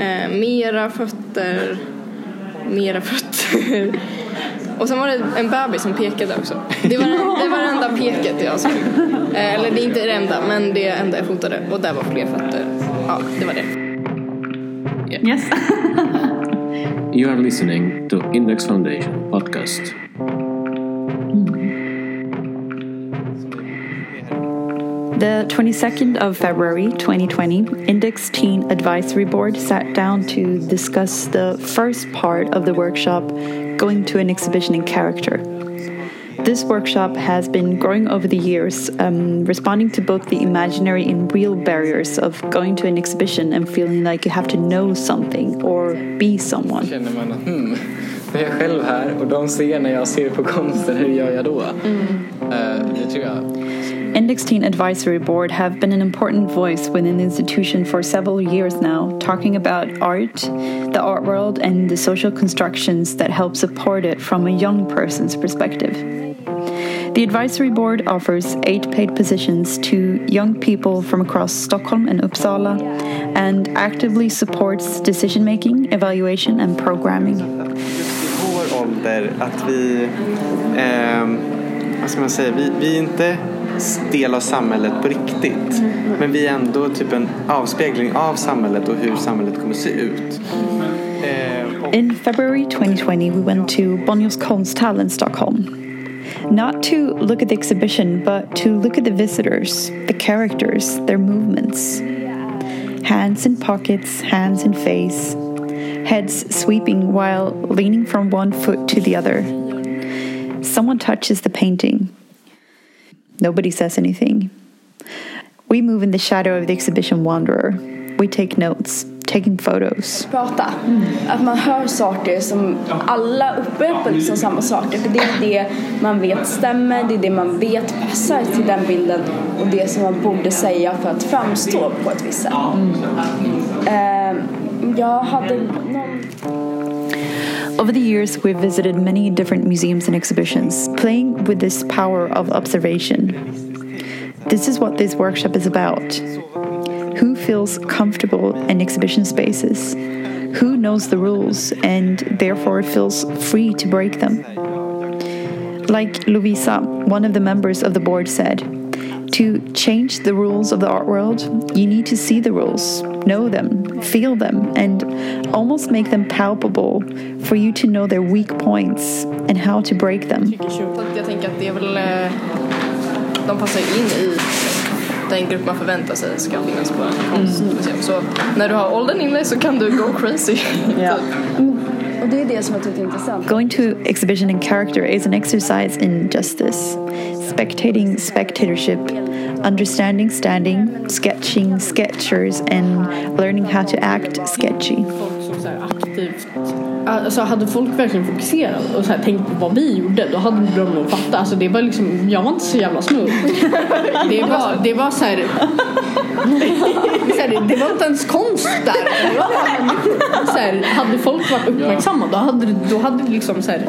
Eh, mera fötter, mera fötter. Och sen var det en bebis som pekade också. Det var det, var det enda peket jag såg. Eh, eller det är inte det enda, men det enda jag fotade. Och där var fler fötter. Ja, det var det. Yes. You are listening to Index Foundation podcast. The 22nd of February 2020, Index Teen Advisory Board sat down to discuss the first part of the workshop, Going to an Exhibition in Character. This workshop has been growing over the years, um, responding to both the imaginary and real barriers of going to an exhibition and feeling like you have to know something or be someone. känner man att hmm, nu är själv här och de ser när jag ser på konsten, hur gör jag då? Eh, det tror jag. Index Teen Advisory Board have been an important voice within the institution for several years now, talking about art, the art world, and the social constructions that help support it from a young person's perspective. The advisory board offers eight paid positions to young people from across Stockholm and Uppsala and actively supports decision making, evaluation, and programming. att vi, ehm, vad ska man säga, vi, vi är inte del av samhället på riktigt. Men vi är ändå typ en avspegling av samhället och hur samhället kommer se ut. Ehm, In February 2020, we went to Bonniers Konsthall in Stockholm. Not to look at the exhibition, but to look at the visitors, the characters, their movements. Hands in pockets, hands in face, heads sweeping while leaning from one foot to the other. Someone touches the painting. Nobody says anything. We move in the shadow of the exhibition wanderer. We take notes, taking photos. prata. Att man hör saker som alla upprepar liksom samma saker. För det är det man vet stämmer, det är det man vet passar till den bilden och det som man borde säga för att framstå på ett visst sätt. Eh, jag hade någon Over the years, we've visited many different museums and exhibitions, playing with this power of observation. This is what this workshop is about. Who feels comfortable in exhibition spaces? Who knows the rules and therefore feels free to break them? Like Lovisa, one of the members of the board said, to change the rules of the art world, you need to see the rules, know them, feel them, and almost make them palpable for you to know their weak points and how to break them. Så att jag tänker att det är väl, eh, de passar in i den grupp man förväntar sig ska finnas på en konstmuseum. Så när du har åldern inne så kan du go crazy. och det är det som jag tyckte är intressant. Going to exhibition in character is an exercise in justice, spectating spectatorship, understanding standing, sketching sketchers, and learning how to act sketchy. folk som så aktivt Alltså hade folk verkligen fokuserat och så här tänkt på vad vi gjorde då hade de nog fattat. Alltså det var liksom, jag var inte så jävla smooth. Det var, det var så här, så här, det var inte ens konst där. Det var så här, hade folk varit uppmärksamma då hade, då hade det liksom så här,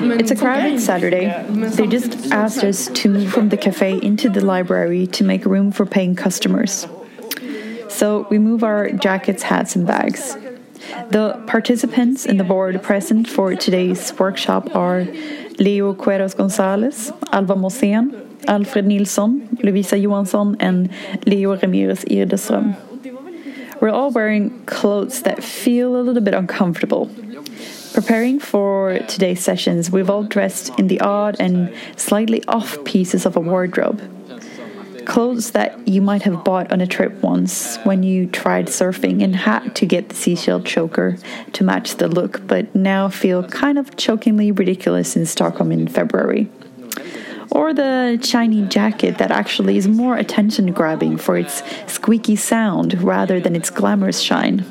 men It's a crowded Saturday. They just asked us to move from the cafe into the library to make room for paying customers. So we move our jackets, hats, and bags. The participants in the board present for today's workshop are Leo Cueros Gonzalez, Alva Mosén, Alfred Nilsson, Lovisa Johansson, and Leo Ramirez Irdeström. We're all wearing clothes that feel a little bit uncomfortable. Preparing for today's sessions, we've all dressed in the odd and slightly off pieces of a wardrobe. Clothes that you might have bought on a trip once when you tried surfing and had to get the seashell choker to match the look, but now feel kind of chokingly ridiculous in Stockholm in February. Or the shiny jacket that actually is more attention grabbing for its squeaky sound rather than its glamorous shine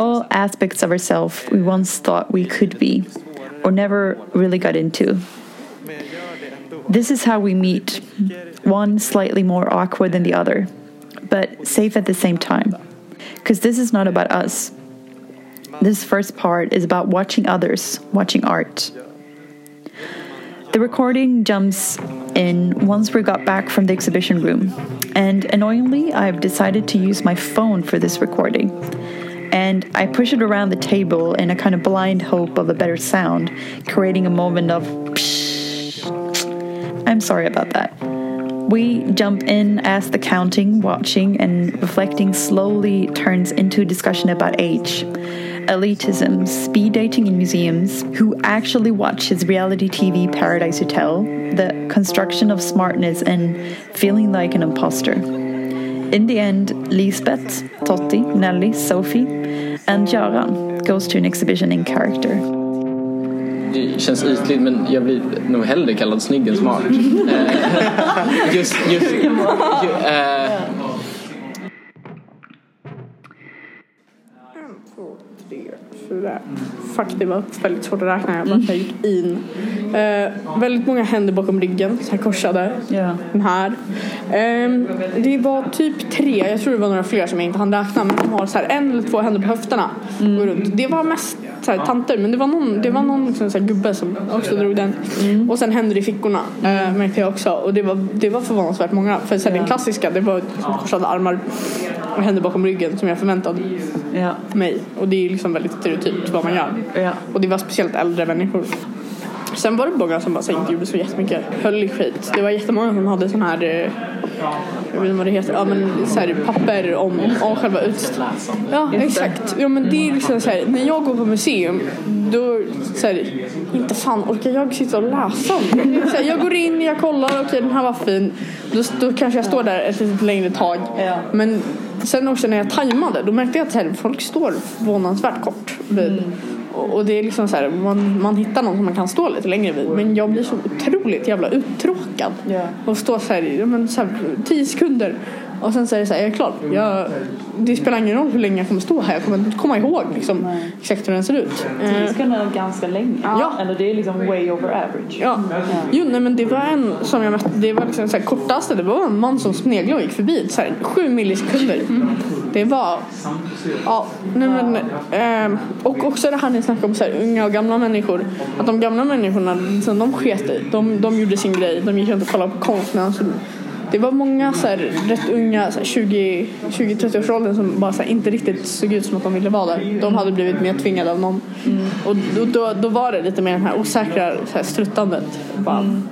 all aspects of ourselves we once thought we could be or never really got into. This is how we meet, one slightly more awkward than the other, but safe at the same time. Because this is not about us. This first part is about watching others, watching art. The recording jumps in once we got back from the exhibition room, And annoyingly, I've decided to use my phone for this recording. And I push it around the table in a kind of blind hope of a better sound, creating a moment of. I'm sorry about that. We jump in as the counting, watching, and reflecting slowly turns into a discussion about age, elitism, speed dating in museums, who actually watches reality TV Paradise Hotel, the construction of smartness, and feeling like an imposter. In the end, Lisbeth, Totti, Nelly, Sophie, and Göran goes to an exhibition in character. Det känns ytligt men jag blir nog hellre kallad snygg än smart. Eh, just, just, ju, fyra. Fuck, det var väldigt svårt att räkna. Jag bara mm. gick in. Eh, väldigt många händer bakom ryggen, så här korsade. Ja. Den här. Eh, det var typ tre, jag tror det var några fler som jag inte hann räkna. Men de har så här en eller två händer på höfterna. Mm. Går runt. Det var mest så här, tanter, men det var någon, det var någon liksom, så här, gubbe som också drog den. Mm. Och sen händer i fickorna eh, märkte jag också. Och det var, det var förvånansvärt många. För så här, den klassiska, det var liksom, korsade armar och händer bakom ryggen som jag förväntade Ja. mig. Och det är liksom väldigt stereotypt vad man gör. Ja. Och det var speciellt äldre människor. Sen var det många som bara så inte gjorde så jättemycket. Höll i skit. Det var jättemånga som hade sån här eh, jag vet inte vad det heter, ja men så här, papper om, om själva utställningen. Ja exakt. Ja men det är liksom så här, när jag går på museum då så här, inte fan orkar jag sitta och läsa om. Så här, Jag går in, jag kollar, okej den här var fin. Då, då kanske jag står där ett lite längre tag. Men sen också när jag tajmade då märkte jag att så här, folk står förvånansvärt kort vid. Och och det är liksom så här, man, man hittar någon som man kan stå lite längre vid. Men jag blir så otroligt jävla uttråkad. Ja. Och stå så här, men så här, tio sekunder. Och sen säger det så här, jag är klar. Jag, det spelar ingen roll hur länge jag kommer stå här. Jag kommer inte komma ihåg liksom, exakt hur den ser ut. Eh, sekunder är ganska länge. Ja. Eller det är liksom way over average. Ja. Jo, nej, men det var en som jag mötte. Det var liksom så här, kortaste. Det var en man som sneglade och gick förbi. Så här, sju millisekunder. Det var... Ja, nej, men, ehm, och också det här ni snackade om så här, unga och gamla människor. Att de gamla människorna, liksom, de sket i. De, de gjorde sin grej. De gick runt och kollade på konst. Det var många så här, rätt unga, så här, 20 20-30 års åldern som bara här, inte riktigt såg ut som att de ville vara där. De hade blivit mer tvingade av någon. Och då, då, då var det lite mer den här osäkra så här, struttandet. Bara.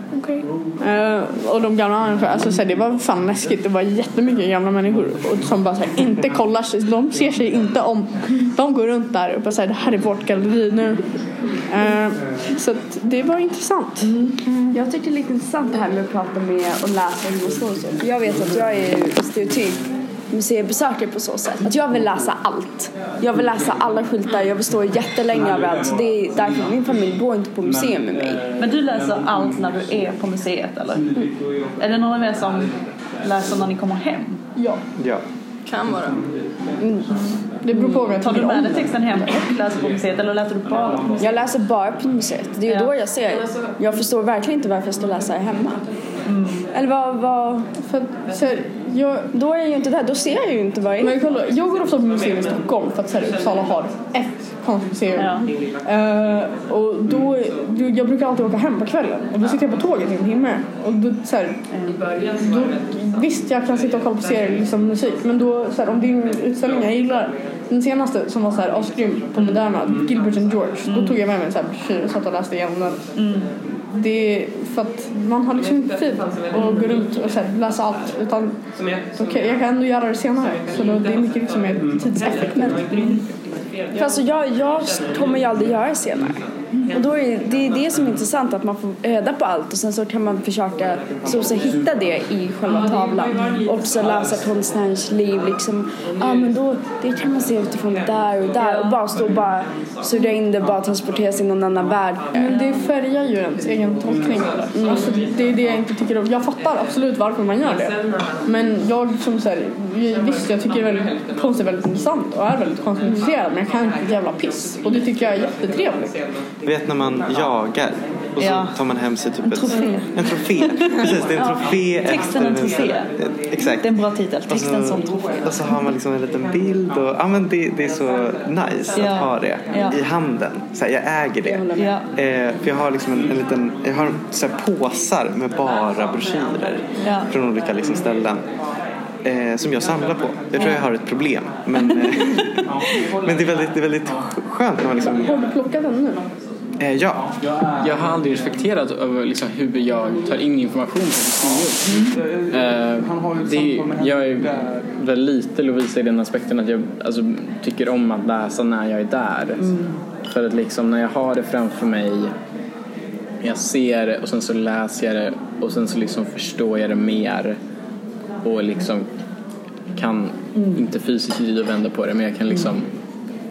Eh, och de gamla människorna, alltså, så här, det var fan läskigt. Det var jättemycket gamla människor och, som bara inte kollar sig. De ser sig inte om. De går runt där och bara säger det här är vårt galleri nu. Eh, så det var intressant. Jag tycker det är lite intressant det här med att prata med och läsa hur så. För jag vet att jag är stereotyp museibesökare på så sätt. Att jag vill läsa allt. Jag vill läsa alla skyltar, jag vill stå jättelänge överallt. Så det är därför min familj går inte på museum med mig. Men du läser allt när du är på museet eller? Är det någon av er som läser när ni kommer hem? Ja, Ja. Kan vara. det beror på jag Tar du med dig texten hem och läser på museet eller läser du bara på museet? Jag läser bara på museet. Det är ju Ja. då jag ser. Jag förstår verkligen inte varför jag står och läser hemma. Eller vad, vad... För, så jag, Då är jag ju inte där. Då ser jag ju inte vad det är. Men kolla, jag går ofta på museum i Stockholm för att så här, Uppsala har ett konstmuseum. Ja. Eh, och då, jag brukar alltid åka hem på kvällen och då sitter jag på tåget i en timme. Och då, så här, då, visst, jag kan sitta och kolla på serier liksom musik men då, så här, om det är en utställning jag gillar den senaste som var så här asgrym på Moderna, Gilbert and George, då tog jag med mig en så här broschyr och satt och läste igenom den. Det är för att man har liksom inte tid att gå runt och så läsa allt utan okej, jag kan ändå göra det senare. Så då, det är mycket liksom mer tidseffektivt. För alltså jag, jag kommer ju aldrig göra det senare. Och då är det, det är det som är intressant att man får öda på allt och sen så kan man försöka så, så hitta det i själva tavlan. Och också läsa konstnärens liv liksom. Ja men då, det kan man se utifrån där och där och bara stå och bara surra in det, bara transportera sig i någon annan värld. Men det färgar ju ens egen tolkning. Alltså, det är det jag inte tycker om. Jag fattar absolut varför man gör det. Men jag som så här, visst jag tycker väldigt, konst är väldigt intressant och är väldigt konstintresserad men jag kan inte jävla piss. Och det tycker jag är jättetrevligt. Du vet när man jagar och så Ja. tar man hem sig typ En trofé. En trofé. Precis, det är en trofé Texten en trofé. Exakt. Det är en bra titel. Texten så- som trofé. Och så har man liksom en liten bild och ja men det, det är så nice Ja. att ha det Ja. i handen. Så här, jag äger det. Ja. Eh, för jag har liksom en, en liten, jag har så här påsar med bara broschyrer Ja. från olika liksom ställen. Eh, som jag samlar på. Jag tror jag har ett problem. Men, eh, men det, är väldigt, det är väldigt skönt när man liksom... Har du plockat den nu? Eh, ja, Jag har aldrig reflekterat över liksom hur jag tar in information på museum. Eh, det är, jag är väl lite Lovisa i den aspekten att jag alltså, tycker om att läsa när jag är där. För att liksom när jag har det framför mig jag ser det och sen så läser jag det och sen så liksom förstår jag det mer och liksom kan inte fysiskt vrida och vända på det men jag kan liksom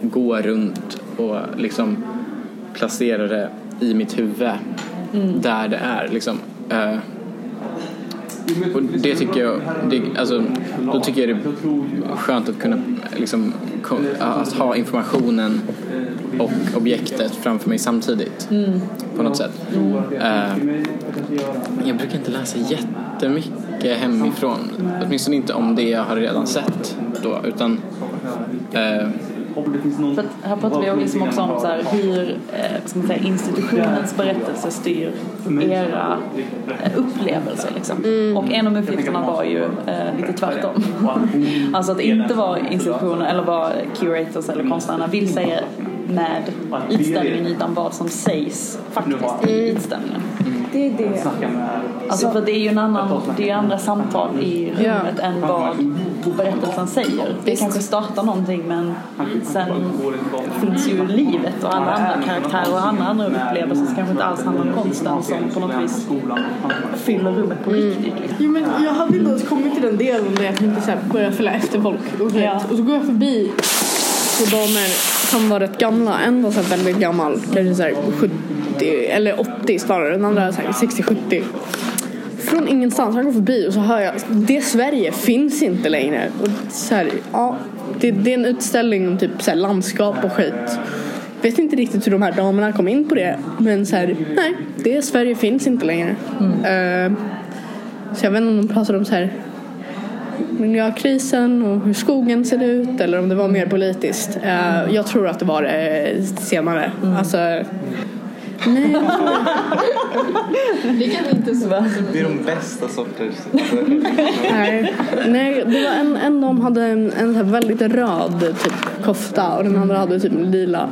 gå runt och liksom placera det i mitt huvud där det är liksom. Uh, och det tycker jag, det, alltså, då tycker jag det är skönt att kunna liksom, att ha informationen och objektet framför mig samtidigt. På något sätt. Eh, jag brukar inte läsa jättemycket hemifrån. Åtminstone inte om det jag har redan sett då. Utan eh, För att här pratar vi liksom också om så här, hur eh, ska man säga, institutionens berättelse styr era eh, upplevelser. Liksom. Och en av uppgifterna var ju eh, lite tvärtom. alltså att inte vara institutioner eller vara curators eller konstnärerna vill säga med utställningen utan vad som sägs faktiskt i utställningen. Det är det. Alltså för det är ju en annan, det är andra samtal i rummet än vad berättelsen säger. Det kanske startar någonting men sen finns ju livet och alla andra karaktärer och alla andra upplevelser som kanske inte alls handlar om konsten som på något vis fyller rummet på riktigt. liksom. Jo, men jag hade inte ens kommit till den delen där jag tänkte så här, börja följa efter folk. Och, Ja. och så går jag förbi två damer som var rätt gamla. En var så väldigt gammal, kanske så här 70 eller 80 snarare. Den andra så här 60-70. Från ingenstans, han går förbi och så hör jag det Sverige finns inte längre. Och så här, ja, det, det är en utställning om typ så landskap och skit. Vet inte riktigt hur de här damerna kom in på det. Men så här, nej, det Sverige finns inte längre. Eh, så jag vet inte om de pratar om så här miljökrisen och hur skogen ser ut eller om det var mer politiskt. Eh, jag tror att det var det senare. Alltså, nej, Det kan vi inte så. det är de bästa sorters... Nej, nej det var en, en de hade en, en väldigt röd typ kofta och den andra hade typ en lila.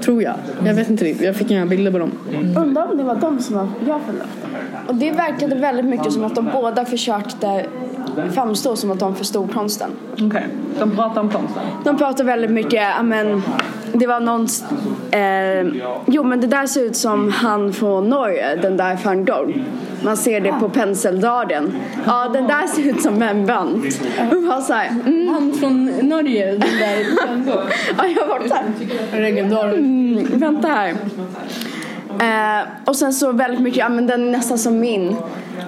Tror jag. Jag vet inte riktigt. Jag fick inga bilder på dem. Undrar om det var de som var, jag följde efter. Och det verkade väldigt mycket som att de båda försökte framstå som att de förstod konsten. Okej, de pratar om konsten. De pratar väldigt mycket, men det var någon, eh, jo men det där ser ut som han från Norge, den där van Gogh. Man ser det på penseldraden. Ja, den där ser ut som. Och så här, mm, Han från Norge, den där ja, jag var så här, regeldagen. mm, vänta här. Eh, och sen så väldigt mycket, ja men den är nästan som min.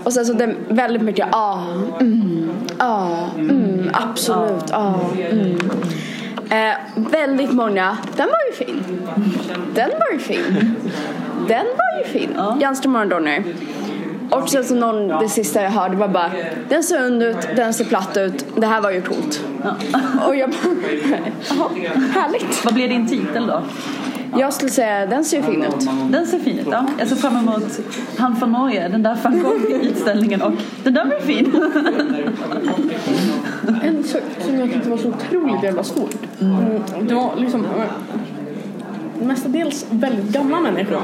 Och sen så den väldigt mycket, ja, ah, mm, ja, mm, absolut, ja, mm. Eh, väldigt många, den var ju fin. Den var ju fin. Den var ju fin. Ganska många donner. Och sen så någon, det sista jag hörde var bara, den ser und ut, den ser platt ut, det här var ju coolt. Och jag bara, härligt. Vad blir din titel då? Jag skulle säga, den ser fin ut. Den ser fin ut. Ja. Jag ser fram emot han från Norge, den där van Gogh-utställningen och den där blir fin. En sak som jag tyckte var så otroligt jävla svårt. Mm, det var liksom mestadels väldigt gamla människor.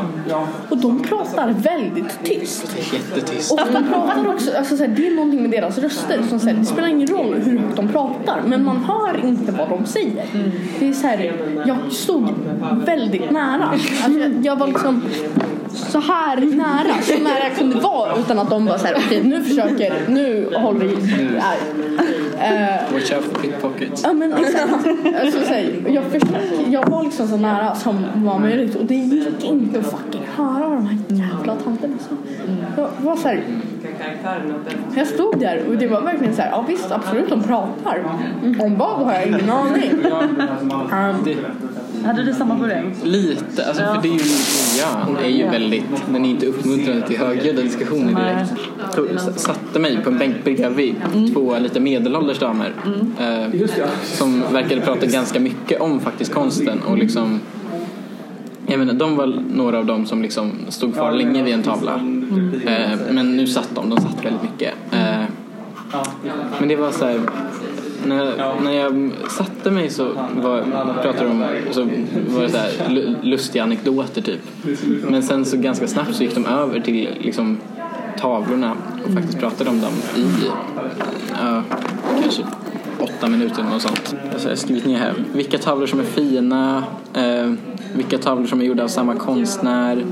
Och de pratar väldigt tyst. jättetyst. Och de pratar också, alltså, såhär, det är någonting med deras röster som såhär, det spelar ingen roll hur högt de pratar men man hör inte vad de säger. Det är såhär, jag stod väldigt nära. Alltså, jag, jag var liksom så här nära, så nära jag kunde vara utan att de bara såhär, okej nu försöker, nu håller vi här. Eh, Watch out for pickpockets. Ja men exakt. Alltså, så här, jag, försökte, jag var liksom så nära som var möjligt och det gick inte att fucking höra vad de här jävla tanterna sa. Jag var så här, jag stod där och det var verkligen så här, ja visst absolut de pratar. Om vad har jag ingen aning. Um, Hade du samma problem? Lite, alltså för det är ju miljön är ju väldigt, den är inte uppmuntrande till högljudda diskussioner direkt. Jag satte mig på en bänk bredvid två lite medelålders damer eh, som verkade prata ganska mycket om faktiskt konsten och liksom jag menar, de var några av dem som liksom stod kvar länge vid en tavla. Eh, men nu satt de, de satt väldigt mycket. Eh, Men det var så här, när, när jag satte mig så var, pratade de om, så var det så här, lu- lustiga anekdoter typ. Men sen så ganska snabbt så gick de över till liksom tavlorna och faktiskt pratade om dem i ja, kanske åtta minuter eller något sånt. Alltså jag har skrivit ner här vilka tavlor som är fina, eh, vilka tavlor som är gjorda av samma konstnär.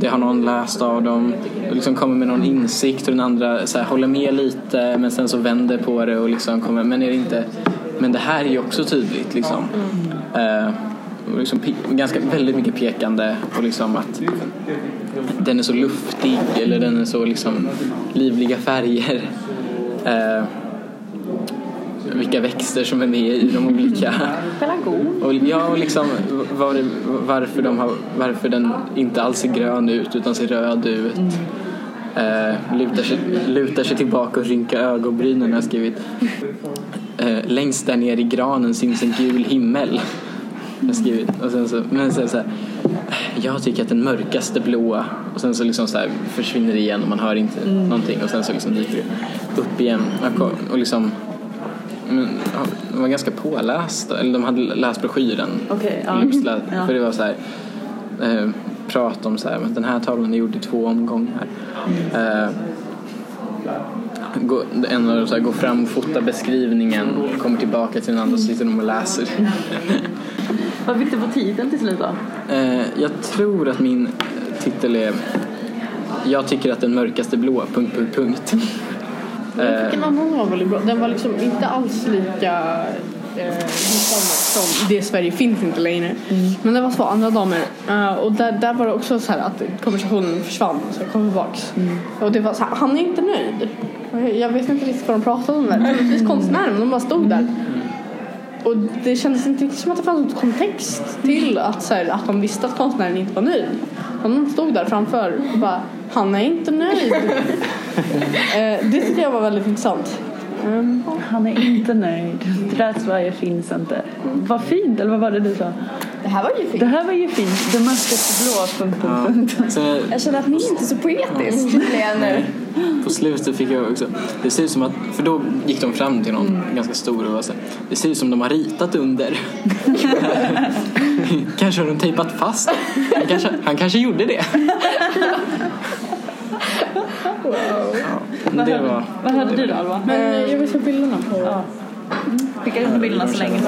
Det har någon läst av dem och liksom kommer med någon insikt och den andra så här, håller med lite men sen så vänder på det och liksom kommer, men är det inte, men det här är ju också tydligt liksom. Eh, och liksom ganska väldigt mycket pekande och liksom att den är så luftig eller den är så liksom livliga färger. Eh, vilka växter som är med i de olika. Och, ja, och liksom var varför, de har, varför den inte alls ser grön ut utan ser röd ut. Eh, lutar, sig, lutar sig tillbaka och rynkar ögonbrynen har jag skrivit. Eh, längst där nere i granen syns en gul himmel. Jag skrivit. Och sen så, men sen så här, jag tycker att den mörkaste blåa och sen så liksom så här försvinner det igen och man hör inte någonting och sen så liksom dyker det upp igen. Och liksom men, de var ganska pålästa, eller de hade läst broschyren. Okej, ja. Lyxlä- Ja. För det var så här, eh, prat om så här, den här tavlan är gjord i två omgångar. Eh, gå, en av dem så här, går fram och fotar beskrivningen, kommer tillbaka till den andra och sitter de och läser. Vad fick du på titeln till slut då? Eh, jag tror att min titel är Jag tycker att den mörkaste blå... Punkt, punkt, punkt. Jag fick en annan som var väldigt bra. Den var liksom inte alls lika eh, som Det Sverige finns inte längre. Men det var två andra damer. Eh, och där, där var det också så här att konversationen försvann. Så jag kom tillbaks. Och det var så här, han är inte nöjd. Och jag- vet inte riktigt vad de pratade om där. Troligtvis konstnären, men de bara stod där. Och det kändes inte riktigt som att det fanns något kontext till att, så här, att de visste att konstnären inte var nöjd. Han stod där framför och bara, han är inte nöjd. eh, det tyckte jag var väldigt intressant. Ehm, Han är inte nöjd. Det där Sverige finns inte. Vad fint, eller vad var det du sa? Det här var ju Det fint. här var ju fint. Det mörkaste blå... Punkt, punkt, punkt. Jag känner att ni är inte så poetisk. Det är nu. på slutet fick jag också, det ser ut som att, för då gick de fram till någon ganska stor och var så här, det ser ut som de har ritat under. kanske har de tejpat fast han kanske, han kanske gjorde det. Ja, det var, Vad hade du då Alva? Men eh, jag vill se bilderna på... Skicka in bilderna så länge.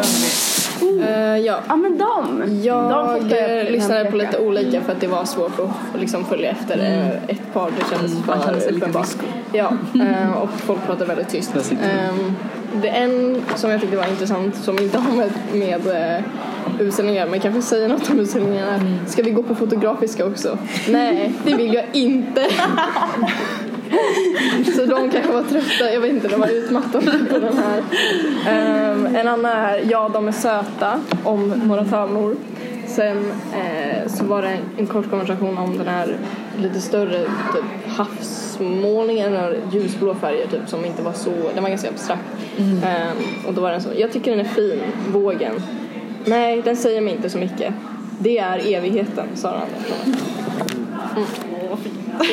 Eh, ja. Ja men de. Jag De eh, lyssnade på lite olika för att det var svårt att liksom följa efter eh, ett par. Det kändes för sig lite uppenbart. disco. Ja, eh, och folk pratade väldigt tyst. Ehm, Det är en som jag tyckte var intressant som inte har med, med utställningar men kanske säger något om utställningarna. Ska vi gå på fotografiska också? Nej, det vill jag inte. Så de kanske var trötta, jag vet inte, de var utmattade på den här. Ehm, en annan är Ja, de är söta om några tavlor. Sen eh, så var det en, kort konversation om den här lite större typ havsmålningen och ljusblå färger typ som inte var så, den var ganska abstrakt. Ehm, och då var den så, jag tycker den är fin, vågen. Nej, den säger mig inte så mycket. Det är evigheten, sa andra. Mm.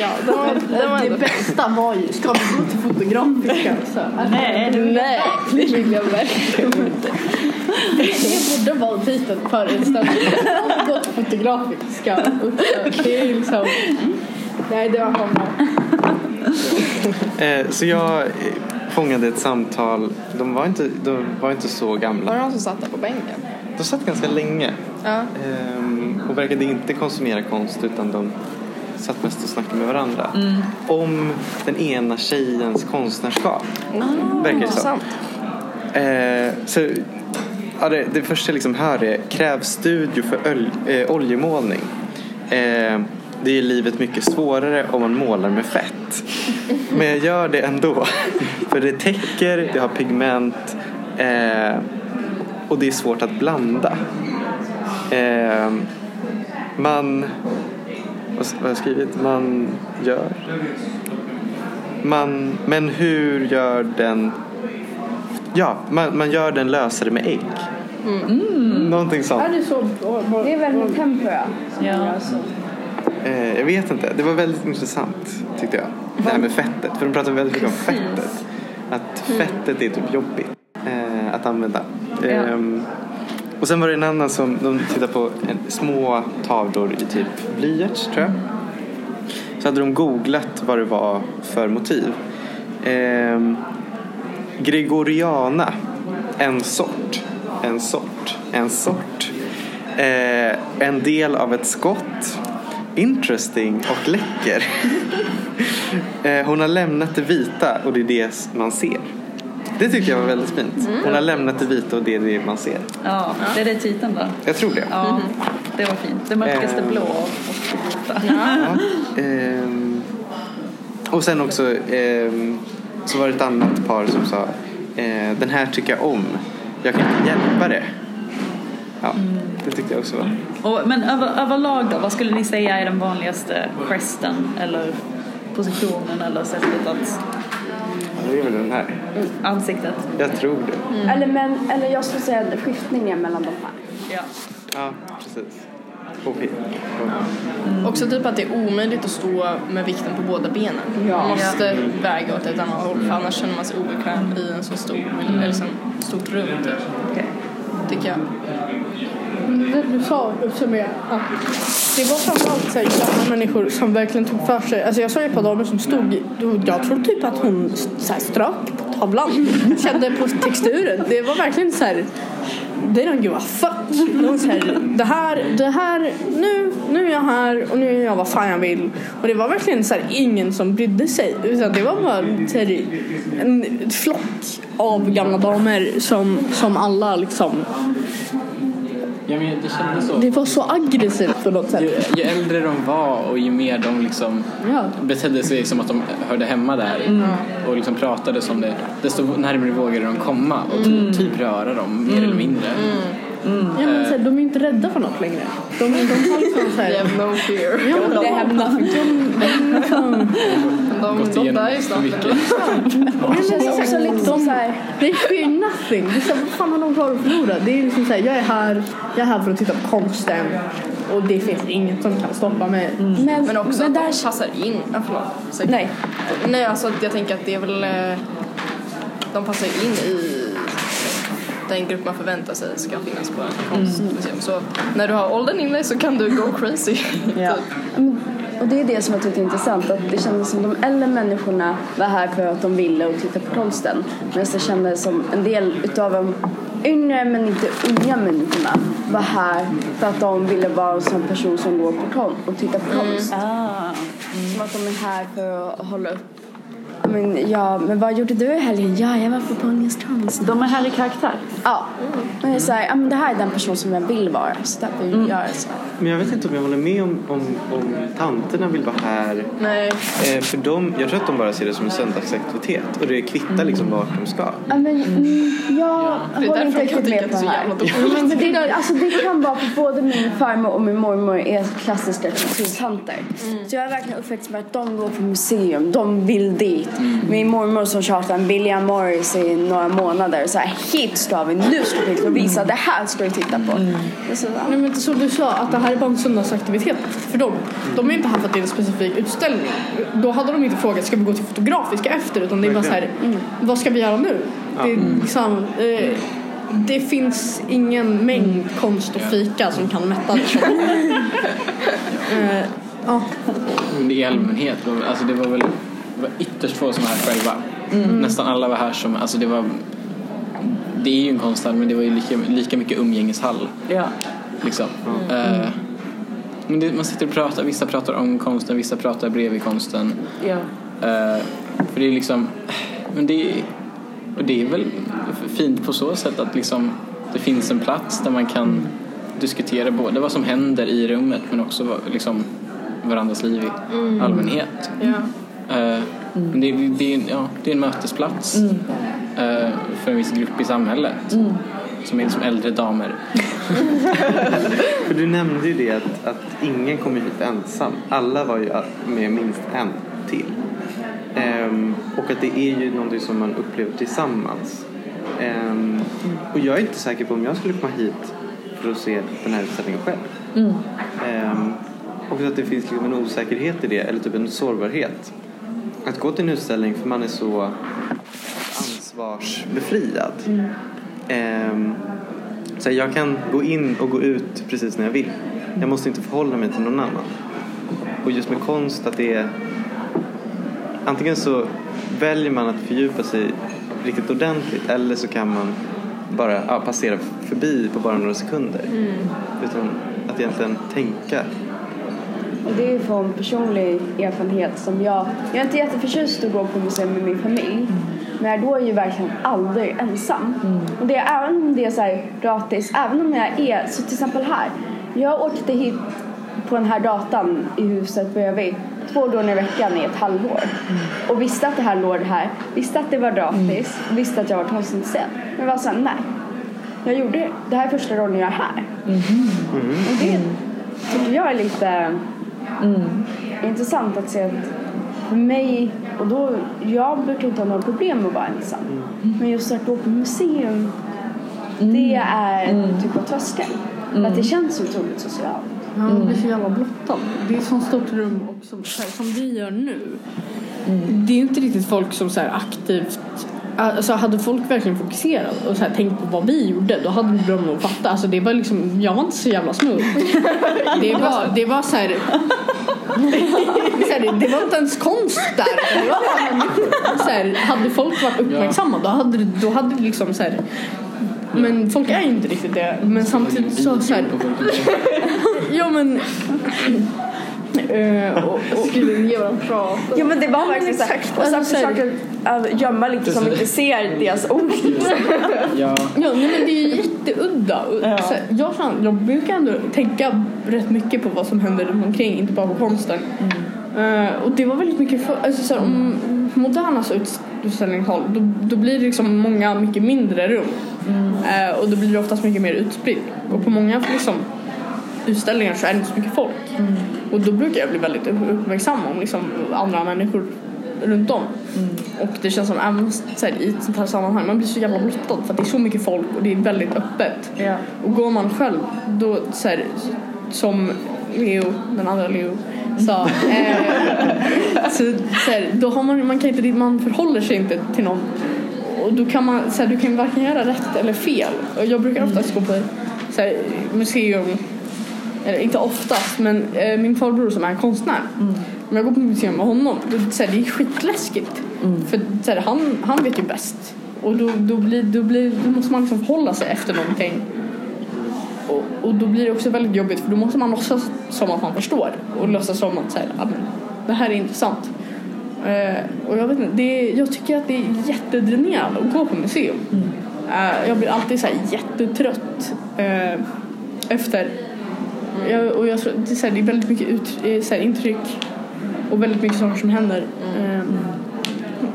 Ja, den var, den var Det bästa var ju, ska vi gå till fotografiska? Så, Nej, det Nej, det vill jag verkligen inte. det borde vara titeln för en stund. Gå till fotografiska. Det är liksom... Nej, det var honom. Eh, så jag eh, fångade ett samtal. De var inte, de var inte så Var det gamla. någon som satt där på bänken? De satt ganska länge Ja. ehm, och verkade inte konsumera konst utan de satt mest och snackade med varandra. Om den ena tjejens konstnärskap. Verkar det som. Intressant. Eh, så, ja, det, det första jag liksom hör är kräv studio för öl, eh, oljemålning. Eh, det är livet mycket svårare om man målar med fett. Men jag gör det ändå. För det täcker, det har pigment eh, och det är svårt att blanda. Eh, man, vad har jag skrivit? Man gör. Man, men hur gör den Ja, man, man gör den lösare med ägg. Någonting sånt. Är det så? Det är väldigt tempera. Ja. Eh, jag vet inte. Det var väldigt intressant tyckte jag. Det här med fettet. För de pratade väldigt mycket om fettet. Att fettet är typ jobbigt eh, att använda. Ja. Ehm, och sen var det en annan som de tittade på en, små tavlor i typ blyerts tror jag. Så hade de googlat vad det var för motiv. Ehm, Gregoriana, en sort, en sort, en sort. Ehm, en del av ett skott. Interesting och läcker. Eh, hon har lämnat det vita och det är det man ser. Det tycker jag var väldigt fint. Hon har lämnat det vita och det är det man ser. Ja, det är det titeln då. Jag tror det. Ja, det var fint. Det mörkaste Ehm. blå och det vita. Ja. Ehm, och sen också ehm, så var det ett annat par som sa eh, den här tycker jag om. Jag kan inte hjälpa det. Ja, det tyckte jag också var. Och, men över, överlag då, vad skulle ni säga är den vanligaste gesten eller positionen eller sättet att Det är väl den här. ansiktet? Jag tror det. Eller, men, eller jag skulle säga skiftningen mellan de här. Ja. Ja, precis. Okej. Också typ att det är omöjligt att stå med vikten på båda benen. Ja. Man måste väga åt ett annat håll för annars känner man sig obekväm i en så stor, eller liksom, stort rum typ. Okej. Tycker jag. Det du sa också med att det var framförallt så här gamla människor som verkligen tog för sig. Alltså jag såg ett par damer som stod, jag tror typ att hon så här strök på tavlan. Kände på texturen. Det var verkligen så här. They don't give a fuck. De var så här, det här, det här, nu, nu är jag här och nu gör jag vad fan jag vill. Och det var verkligen så här, ingen som brydde sig. Utan det var bara så här, en flock av gamla damer som, som alla liksom Ja, men det kändes så. det var så aggressivt på något sätt. Ju, ju äldre de var och ju mer de liksom Ja. betedde sig som att de hörde hemma där och liksom pratade som det, desto närmare vågade de komma och ty- typ röra dem mer eller mindre. Ja, men så här, de är inte rädda för något längre. De, de har liksom så They have no fear. ja, men They have nothing De, de igenom där är för snart mycket. Det känns också lite som så här. They fear nothing. Det är så här, vad fan har de kvar att förlora? Det är liksom så här, jag är här, jag är här för att titta på konsten och det finns inget som kan stoppa mig. Men, Men också men att där, de passar in. Ja, förlåt. Nej. Nej, alltså jag tänker att det är väl... eh, De passar in i den grupp man förväntar sig ska finnas på en konstmuseum. Så när du har åldern inne så kan du go crazy. Ja. typ. Mm, Och det är det som jag tyckte är intressant. Att det kändes som de äldre människorna var här för att de ville och titta på konsten. Medan det kändes som en del utav de yngre men inte unga människorna var här för att de ville vara en sån person som går på konst och tittar på konst. Ah. Som att de är här för att hålla upp. Men, ja, men vad gjorde du i helgen? Ja, jag var på konst. De är här i karaktär. Ja, men det är så här, ja, men det här är den person som jag vill vara. Så därför Mm. gör jag så. Men jag vet inte om jag håller med om, om, om tanterna vill vara här. Nej. Eh, för de, jag tror att de bara ser det som en söndagsaktivitet. Och det kvittar liksom vart de ska. Ja, men, mm, jag Det är håller inte jag riktigt med på det här. Ja, men det, alltså, det kan vara för både min farmor och min mormor är klassiska kulturtanter. Så jag är verkligen uppväxt med att de går på museum, de vill dit. Min mormor som tjatar en William Morris i några månader. Så här, hit ska vi, nu ska vi och visa, det här ska du titta på. Det är så, ja. Nej men som du sa, att det här är bara en söndagsaktivitet för dem. De är inte här för att det är en specifik utställning. Då hade de inte frågat, ska vi gå till Fotografiska efter? Utan det är bara så här, vad ska vi göra nu? Det, är liksom, eh, det finns ingen mängd konst och fika som kan mätta liksom. eh, ja. Men i allmänhet, alltså det var väl det var ytterst få som var här själva. Nästan alla var här som, alltså det var det är ju en konsthall men det var ju lika, lika mycket umgängeshall. Ja. Liksom. Eh, men det, man sitter och pratar, vissa pratar om konsten, vissa pratar bredvid konsten. Ja. Eh, för det är liksom, men det och det är väl fint på så sätt att liksom det finns en plats där man kan diskutera både vad som händer i rummet men också liksom varandras liv i allmänhet. Ja. Eh, men det, det, det, är, en- ja, det är en mötesplats eh, för en viss grupp i samhället. Som är liksom äldre damer. För du nämnde ju det att, att ingen kom hit ensam. Alla var ju med minst en till. Ehm, och att det är ju någonting som man upplever tillsammans. Ehm, och jag är inte säker på om jag skulle komma hit för att se den här utställningen själv. Ehm, och att det finns liksom en osäkerhet i det, eller typ en sårbarhet. Att gå till en utställning för man är så ansvarsbefriad. Ehm, så jag kan gå in och gå ut precis när jag vill. Jag måste inte förhålla mig till någon annan. Och just med konst att det är antingen så väljer man att fördjupa sig riktigt ordentligt eller så kan man bara ja, passera förbi på bara några sekunder. Utan att egentligen tänka. Och det är från personlig erfarenhet som jag... Jag är inte jätteförtjust att gå på museum med min familj. Men jag går ju verkligen aldrig ensam. Och det är även om det är så här gratis, även om jag är... Så till exempel här. Jag åkte hit på den här datan i huset bredvid två dagar i veckan i ett halvår. Och visste att det här låg här. Visste att det var gratis. Och visste att jag var konstintresserad. Men var såhär, nej. Jag gjorde det. Det här är första gången jag är här. Och det tycker jag är lite intressant att se att för mig, och då, jag brukar inte ha några problem med att vara ensam. Men just att gå på museum, det är en typ av tröskel. För att det känns otroligt socialt. Ja, man blir så jävla blottad. Det är ett sånt stort rum och som, så här, som vi gör nu. Det är inte riktigt folk som så här, aktivt Alltså hade folk verkligen fokuserat och så här, tänkt på vad vi gjorde då hade de nog fattat. Alltså det var liksom, jag var inte så jävla smooth. Det var, det var så här, så här, det var inte ens konst där. Det var bara människor. så här, hade folk varit uppmärksamma då hade, det- då hade det liksom så här, men folk är ju inte riktigt det. Men samtidigt så, så här, Ja men Eh, och, och, Skulle ge varandra prat. Jo men det var verkligen så här. Och sen Alltså, försöker gömma lite som inte ser deras ord. Ja, Ja, men det är ju jätteudda. Så här, jag, fan, jag brukar ändå tänka rätt mycket på vad som händer runt omkring, inte bara på konsten. Eh, och det var väldigt mycket för, alltså, så här, om Modernas ut- utställningshall då, då blir det liksom många mycket mindre rum. Eh, och då blir det oftast mycket mer utspritt. Och på många liksom, utställningar så är det inte så mycket folk. Och då brukar jag bli väldigt upp- uppmärksam om liksom, andra människor runt om. Och det känns som även så här, i ett sånt här sammanhang, man blir så jävla blottad för att det är så mycket folk och det är väldigt öppet. Ja. Och går man själv, då så här, som Leo, den andra Leo, sa, eh, så, så här, då har man, man kan inte, man förhåller sig inte till någon. Och då kan man, så här, du kan varken göra rätt eller fel. Och jag brukar oftast gå på så här, museum, eller inte oftast, men eh, min farbror som är konstnär. Om jag går på museum med honom, då, så här, det är skitläskigt. För så här, han, han vet ju bäst. Och då, då, blir, då, blir, då måste man liksom förhålla sig efter någonting. Och, och då blir det också väldigt jobbigt för då måste man låtsas som att man förstår. Och låtsas som att så här, "Ja, men, det här är intressant. Eh, och jag, vet inte, det, jag tycker att det är jättedränerande att gå på museum. Eh, jag blir alltid så här jättetrött eh, efter. Jag, och jag det, är så här, det är väldigt mycket ut, så här, intryck och väldigt mycket saker som händer. Eh,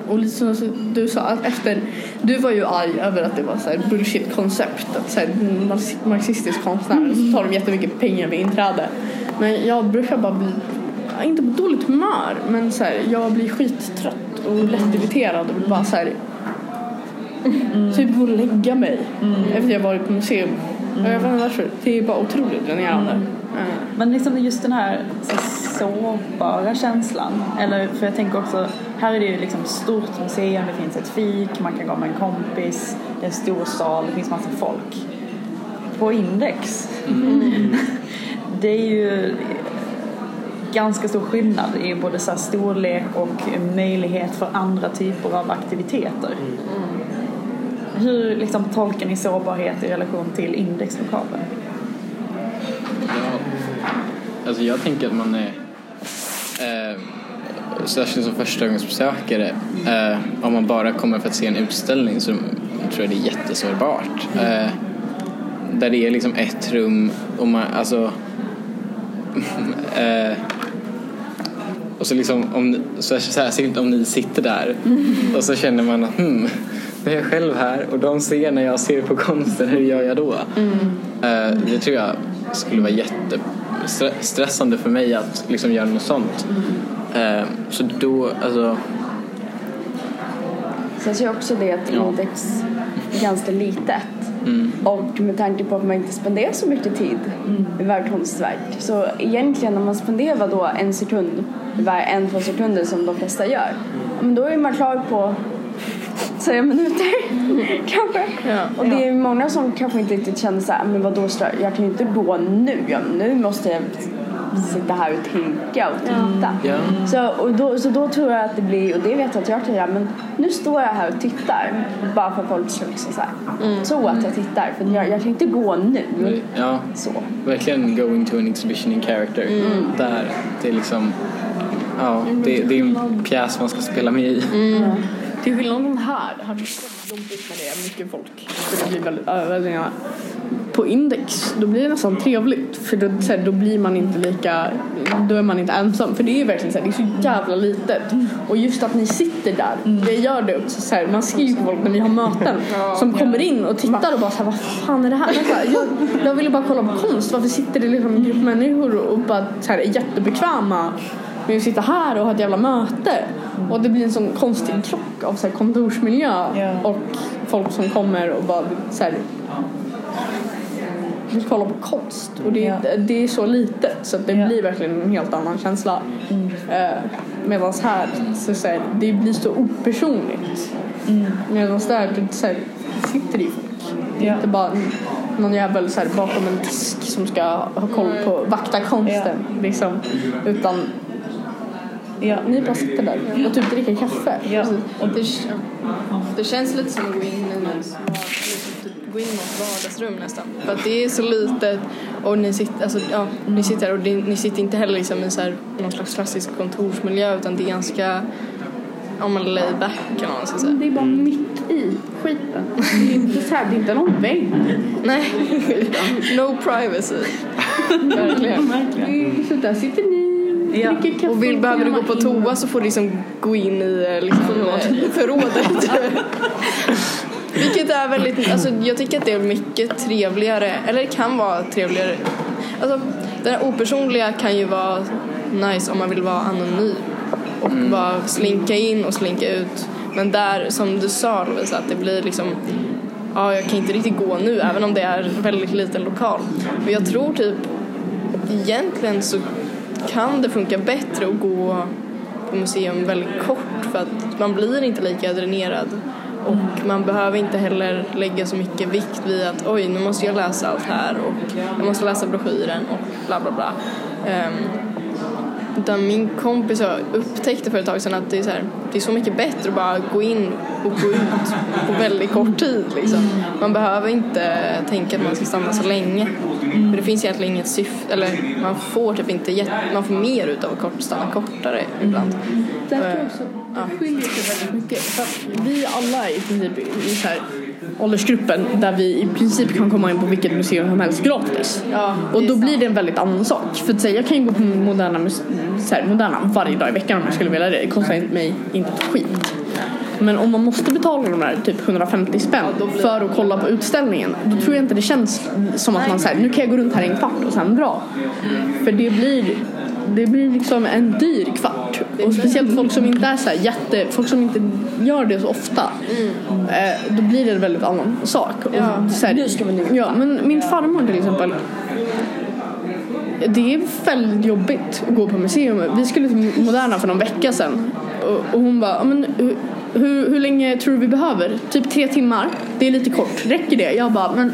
och lite som du sa, att efter, du var ju arg över att det var så här bullshit-koncept. Att så här, marx- marxistisk konstnär, så tar de jättemycket pengar vid inträde. Men jag brukar bara bli, inte på dåligt humör, men så här, jag blir skittrött och lättirriterad och vill bara så här, typ gå och lägga mig efter jag varit på museum. Och Jag vet inte varför, det är bara otroligt dränerande. Eh, Men liksom just den här så sårbara känslan. Eller för jag tänker också, här är det ju liksom stort museum, det finns ett fik, man kan gå med en kompis, det är en stor sal, det finns massa folk. På Index, det är ju ganska stor skillnad i både så storlek och möjlighet för andra typer av aktiviteter. Hur liksom tolkar ni sårbarhet i relation till indexlokaler? Ja, alltså jag tänker att man är, eh, särskilt som förstagångsbesökare, eh, om man bara kommer för att se en utställning så tror jag det är jättesårbart. Eh, där det är liksom ett rum och man, alltså eh, och så liksom om, så särskilt om ni sitter där och så känner man att hmm, nu är jag själv här och de ser när jag ser på konsten, hur gör jag då? Eh, det tror jag skulle vara jättestressande för mig att liksom göra något sånt. Eh, så då, alltså, Sen ser jag också det att Ja. index är ganska litet. mm, Och med tanke på att man inte spenderar så mycket tid i världskonstverk. Så egentligen om man spenderar då en sekund, var en, två sekunder som de flesta gör. Men då är man klar på tre minuter kanske. Ja. Och det är många som kanske inte riktigt känner så här, men vadå jag kan ju inte gå nu, ja, nu måste jag sitta här och tänka och titta. Ja. Så, och då, så då tror jag att det blir, och det vet jag att jag kan göra, men nu står jag här och tittar bara för att folk ska liksom så här, tro att jag tittar. För jag, jag kan inte gå nu. Ja, Så. verkligen going to an exhibition in character. Där det är liksom, ja, det, det är en pjäs man ska spela med i. Till skillnad från här, hade det jobbigt med det, mycket folk. Skulle bli väldigt överväldigande. På index, då blir det nästan trevligt. För då, så här, då blir man inte lika, då är man inte ensam. För det är verkligen så här, det är så jävla litet. Och just att ni sitter där, det gör det också så här, man skriver till folk när vi har möten som kommer in och tittar och bara så här, vad fan är det här? Jag, jag ville bara kolla på konst, varför sitter det liksom en grupp människor och bara så här, är jättebekväma med att sitta här och ha ett jävla möte. Och det blir en sån konstig krock av så här kontorsmiljö Ja. och folk som kommer och bara så här, vill kolla på konst. Och det, Ja. det är så litet så det Ja. blir verkligen en helt annan känsla. Mm. Eh, Medan här, så, så här, det blir så opersonligt. Mm. Medan där det, så här, sitter det ju folk. Det är inte bara någon jävel så här, bakom en disk som ska ha koll på vakta konsten. Liksom. Utan Ja. ni bara sitter där och typ dricker kaffe. Ja. Och det, det känns lite som att gå in i gå in i något vardagsrum nästan. För att det är så litet och ni sitter, alltså, ja, ni sitter och det, ni sitter inte heller liksom i så här, någon slags klassisk kontorsmiljö utan det är ganska ja, men laid back kan man säga. Det är bara mitt i skiten. Det är inte, så här, det är inte någon vägg. Nej, no privacy. Verkligen. Det är Så där sitter ni, Ja. kaffe Och vill, behöver du gå på in. toa så får du liksom gå in i eh, liksom, eh, förrådet. Vilket är väldigt, alltså jag tycker att det är mycket trevligare, eller det kan vara trevligare. Alltså det här opersonliga kan ju vara nice om man vill vara anonym och bara slinka in och slinka ut. Men där, som du sa Lovisa, att det blir liksom Ja, jag kan inte riktigt gå nu även om det är väldigt liten lokal. Men jag tror typ egentligen så kan det funka bättre att gå på museum väldigt kort? För att man blir inte lika dränerad. Och man behöver inte heller lägga så mycket vikt vid att oj nu måste jag läsa allt här och jag måste läsa broschyren och bla bla bla. Ehm, utan min kompis upptäckte för ett tag sedan att det är, så här, det är så mycket bättre att bara gå in och gå ut på väldigt kort tid. Liksom. Man behöver inte tänka att man ska stanna så länge. För det finns egentligen inget syfte, eller man får typ inte jätte, man får mer ut av att kort, stanna kortare ibland. Tror Eh, jag också det skiljer sig väldigt mycket. För vi alla i princip så här åldersgruppen där vi i princip kan komma in på vilket museum som helst gratis. Ja, och då blir sant. det en väldigt annan sak. För att säga, jag kan ju gå på moderna, här, moderna varje dag i veckan om jag skulle vilja det. Det kostar mig inte ett skit. Men om man måste betala de där typ 150 spänn för att kolla på utställningen då tror jag inte det känns som att man säger nu kan jag gå runt här i en kvart och sen dra. För det blir, det blir liksom en dyr kvart. Och speciellt folk som inte är så jätte, folk som inte gör det så ofta. Eh, då blir det en väldigt annan sak. Och Ja. så här, Nu ska vi njuta. Ja, men min farmor till exempel det är väldigt jobbigt att gå på museum. Vi skulle till Moderna för någon vecka sedan och, och hon bara, "Ja, men hur, hur, hur länge tror du vi behöver? Typ tre timmar. Det är lite kort. Räcker det? Jag bara, men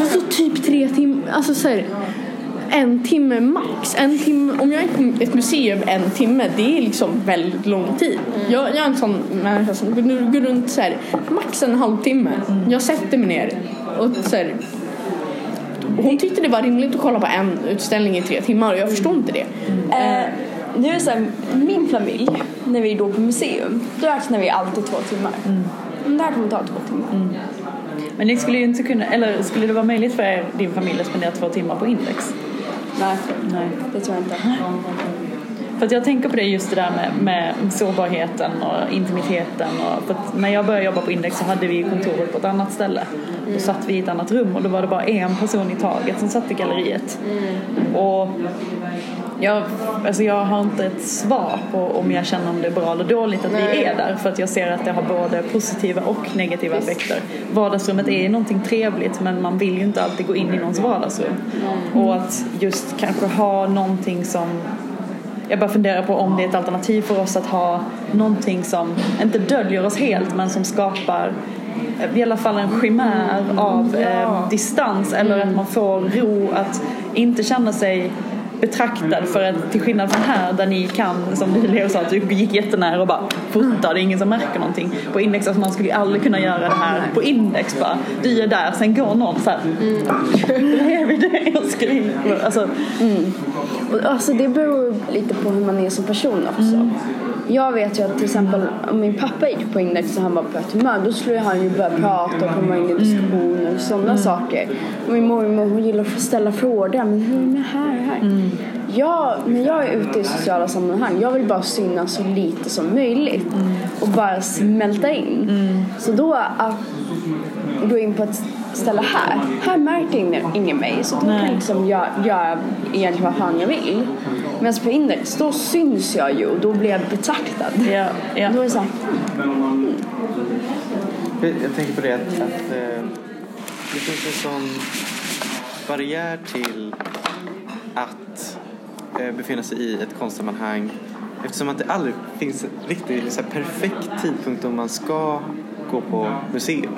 alltså typ tre timmar. Alltså så här, en timme max. En timme, om jag är på ett museum en timme, det är liksom väldigt lång tid. Jag, jag är en sån människa som går, går runt så här, max en halvtimme. Jag sätter mig ner och så här, hon tyckte det var rimligt att kolla på en utställning i tre timmar och jag förstår inte det. Eh, nu är så här, min familj, när vi går på museum, då räknar vi alltid två timmar. Mm. Det här kommer ta två timmar. Men ni skulle ju inte kunna, eller skulle det vara möjligt för er, din familj att spendera två timmar på index? Nej, Nej. det tror jag inte. För att jag tänker på det just det där med, med sårbarheten och intimiteten. Och när jag började jobba på Index så hade vi kontoret på ett annat ställe. Då satt vi i ett annat rum och då var det bara en person i taget som satt i galleriet. Och jag, alltså jag har inte ett svar på om jag känner om det är bra eller dåligt att vi är där. För att jag ser att det har både positiva och negativa effekter. Vardagsrummet är någonting trevligt men man vill ju inte alltid gå in i någons vardagsrum. Och att just kanske ha någonting som jag bara funderar på om det är ett alternativ för oss att ha någonting som inte döljer oss helt men som skapar eh, i alla fall en chimär av eh, distans eller att man får ro att inte känna sig betraktad för att till skillnad från här där ni kan som Leo sa att du gick jättenära och bara fotar, det är ingen som märker någonting. På index, alltså man skulle ju aldrig kunna göra det här. På index bara du är där, sen går någon så här bredvid dig och skriver alltså, Och, Alltså det beror lite på hur man är som person också. Jag vet ju att till exempel om min pappa gick på index och han var på ett humör då skulle han ju börja prata och komma in i diskussioner och sådana saker. Och min mormor hon gillar att ställa frågor. Men hur är det här här? Jag, när jag är ute i sociala sammanhang jag vill bara synas så lite som möjligt och bara smälta in. Så då att gå in på ett ställe här, här märker ingen, ingen mig så då kan jag liksom göra, göra egentligen vad fan jag vill. Medan på index, då syns jag ju och då blir jag betraktad. ja, ja. Då är det såhär, Jag jag tänker på det att, att eh, det finns en sån barriär till att eh, befinna sig i ett konstsammanhang eftersom att det aldrig finns en riktigt så här, perfekt tidpunkt om man ska gå på museum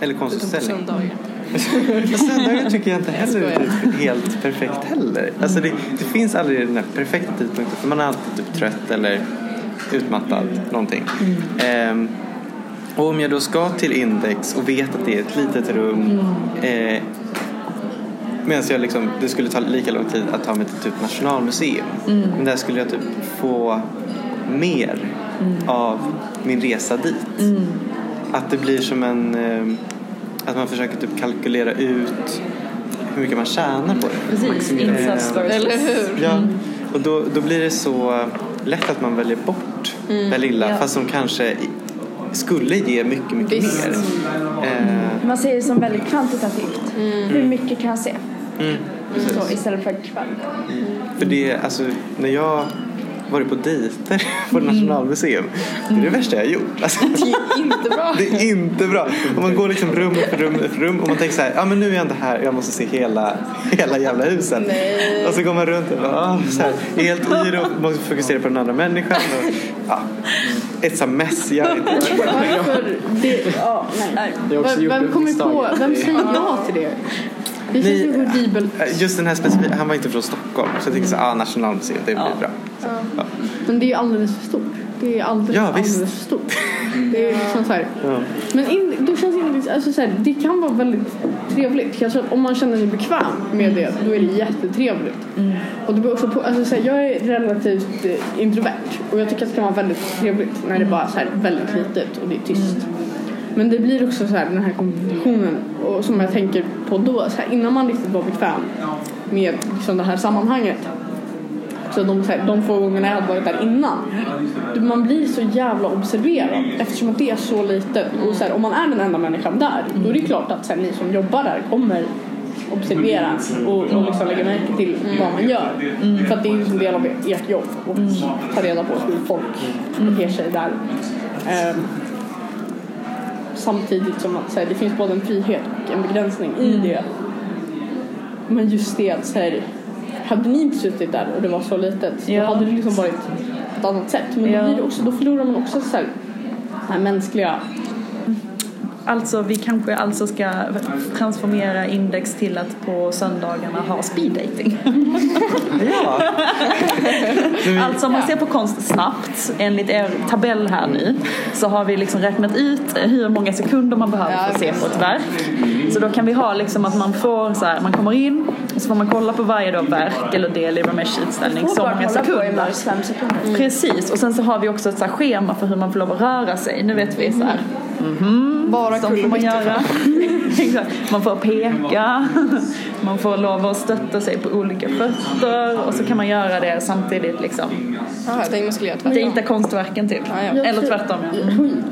eller Utom på konstutställning. söndagar. Söndagar tycker jag inte heller Jag är helt perfekt heller. Alltså det, det finns aldrig den här perfekta tidpunkten för man är alltid typ trött eller utmattad någonting. Ehm, och om jag då ska till Index och vet att det är ett litet rum eh, Medan jag liksom, det skulle ta lika lång tid att ta mig till typ Nationalmuseum. Men där skulle jag typ få mer av min resa dit. Att det blir som en... Eh, att man försöker typ kalkylera ut hur mycket man tjänar på det. precis, insats versus Eller hur? Ja, och då, då blir det så lätt att man väljer bort det lilla Ja. fast som kanske skulle ge mycket, mycket Visst. mer. Eh, man ser det som väldigt kvantitativt. Hur mycket kan jag se? mm, Så, istället för kväll. för det, alltså, när jag varit på dejter på Nationalmuseum, det är det värsta jag har gjort. Alltså, Det är inte bra. det är inte bra. Och man går liksom rum efter rum efter rum och man tänker så här, ja men nu är jag inte här, jag måste se hela, hela jävla huset. Nej. Och så går man runt och bara, ah, så här, är helt yr och måste fokusera på den andra människan. Och, ja, it's a mess. Jag vet inte. Varför? Det, ja, nej. Vem, vem kommer på, vem säger ja till det? Det känns horribelt. Just den här specifika, han var inte från Stockholm så jag tänkte så ah, Nationalmuseum, det blir Ja. bra. Ja. Men det är alldeles för stort. Det är alldeles, Ja, visst. alldeles för stort. Det är liksom så här. Ja. Men in, då känns det, alltså så här, det kan vara väldigt trevligt. Att om man känner sig bekväm med det, då är det jättetrevligt. Och det beror också på, alltså så här, jag är relativt eh, introvert och jag tycker att det kan vara väldigt trevligt när det bara är så här väldigt litet och det är tyst. Men det blir också så här, den här kommunikationen och som jag tänker på då, så här, innan man riktigt var bekväm med liksom det här sammanhanget så de, här, de få gångerna jag hade varit där innan. Man blir så jävla observerad eftersom att det är så litet. Och så här, om man är den enda människan där då är det klart att så här, ni som jobbar där kommer observera och, och liksom lägga märke till vad man gör. För att det är ju en del av ert jobb att ta reda på hur folk beter sig där. Ehm, samtidigt som att så här, det finns både en frihet och en begränsning i det. Men just det att så här, hade ni inte suttit där och det var så litet Ja. då hade det liksom varit på ett annat sätt. Men Ja. då, blir det också, då förlorar man också så här, den här mänskliga Alltså vi kanske alltså ska transformera index till att på söndagarna ha speed dating. Ja. Alltså om man ser på konst snabbt enligt er tabell här nu så har vi liksom räknat ut hur många sekunder man behöver för att se på ett verk. Så då kan vi ha liksom att man får så här, man kommer in så får man kolla på varje då verk eller del i Ramesh utställning så många sekunder. fem sekunder. Precis och sen så har vi också ett så schema för hur man får lov att röra sig. Nu vet vi så här. Bara Som får man göra. Man får peka, man får lov att stötta sig på olika fötter och så kan man göra det samtidigt liksom. Jaha, jag tänkte man skulle göra tvärtom. Dejta konstverken typ. Ja, ja. Eller tvärtom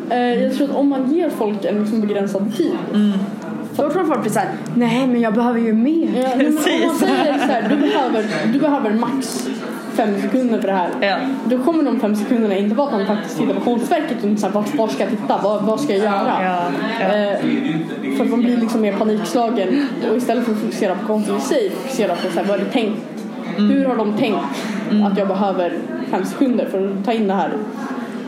ja. Eh, Jag tror att om man ger folk en liksom begränsad tid. Då tror folk blir såhär, nej men jag behöver ju mer. Ja, men om man säger så här, du behöver, du behöver max fem sekunder för det här. Ja. Då kommer de fem sekunderna inte vara att man faktiskt tittar på konstverket utan så här, vart, var ska jag titta, vad, vad ska jag göra? Ja, ja. Eh, för att man blir liksom mer panikslagen och istället för att fokusera på konsten i sig fokusera på så här, vad är det tänkt Hur har de tänkt att jag behöver fem sekunder för att ta in det här?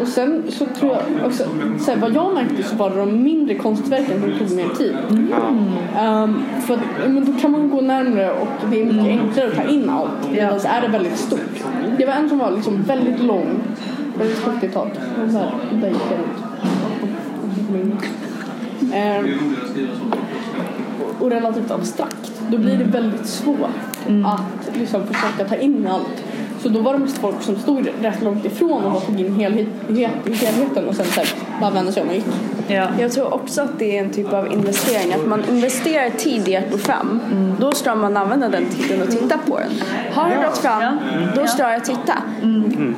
Och sen så tror jag också, så här, vad jag märkte så var det de mindre konstverken som tog mer tid. Um, för att, men då kan man gå närmare och det är mycket enklare att ta in allt. Medan är det väldigt stort. Det var en som var liksom väldigt lång, väldigt högt i tak. Och så här, där gick jag runt. Ehm, och relativt abstrakt. Då blir det väldigt svårt att liksom försöka ta in allt. Så då var det mest folk som stod rätt långt ifrån och tog in helhet, helheten och sen så här, bara vände sig om och gick. Ja. Jag tror också att det är en typ av investering. Att man investerar tid i att gå fram. Då ska man använda den tiden och titta på den. Har det gått fram, då ska jag titta.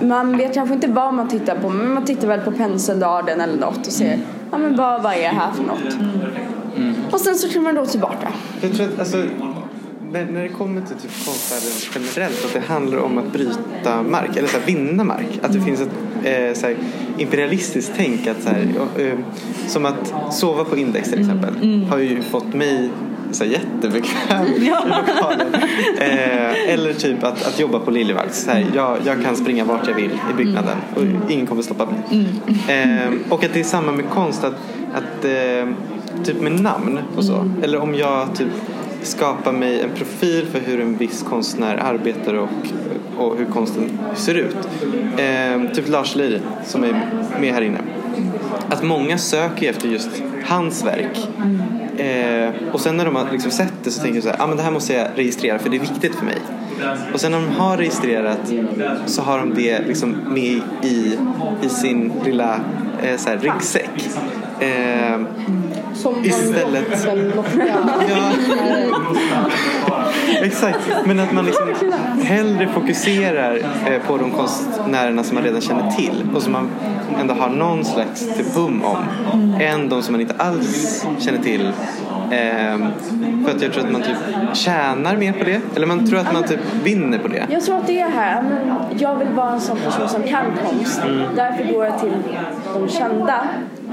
Man vet kanske inte vad man tittar på men man tittar väl på penselraden eller något och ser ja, men vad, vad är det här för något. Och sen så kan man gå tillbaka. Jag tror att alltså, när, när det kommer till typ konstvärlden generellt att det handlar om att bryta mark eller så här, vinna mark. Att det finns ett eh, så här, imperialistiskt tänk att så här, eh, som att sova på index till exempel har ju fått mig så här, jättebekväm i lokalen. Eh, eller typ att, att jobba på Liljevalchs. Jag, jag kan springa vart jag vill i byggnaden och ingen kommer stoppa mig. Eh, och att det är samma med konst. Att, att eh, typ med namn och så. Eller om jag typ skapar mig en profil för hur en viss konstnär arbetar och, och hur konsten ser ut. Eh, typ Lars Leiri som är med här inne. Att många söker efter just hans verk. Eh, och sen när de har liksom sett det så tänker de så här, ah, men det här måste jag registrera för det är viktigt för mig. Och sen när de har registrerat så har de det liksom med i, i sin lilla eh, så här, ryggsäck. Eh, som Istället- den lockiga. Ja. Exakt, men att man liksom hellre fokuserar eh, på de konstnärerna som man redan känner till och som man ändå har någon slags typ hum om än de som man inte alls känner till. Ehm, för att jag tror att man typ tjänar mer på det eller man tror att man typ vinner på det. Jag tror att det är här, jag vill vara en sån person som kan konst. Därför går jag till de kända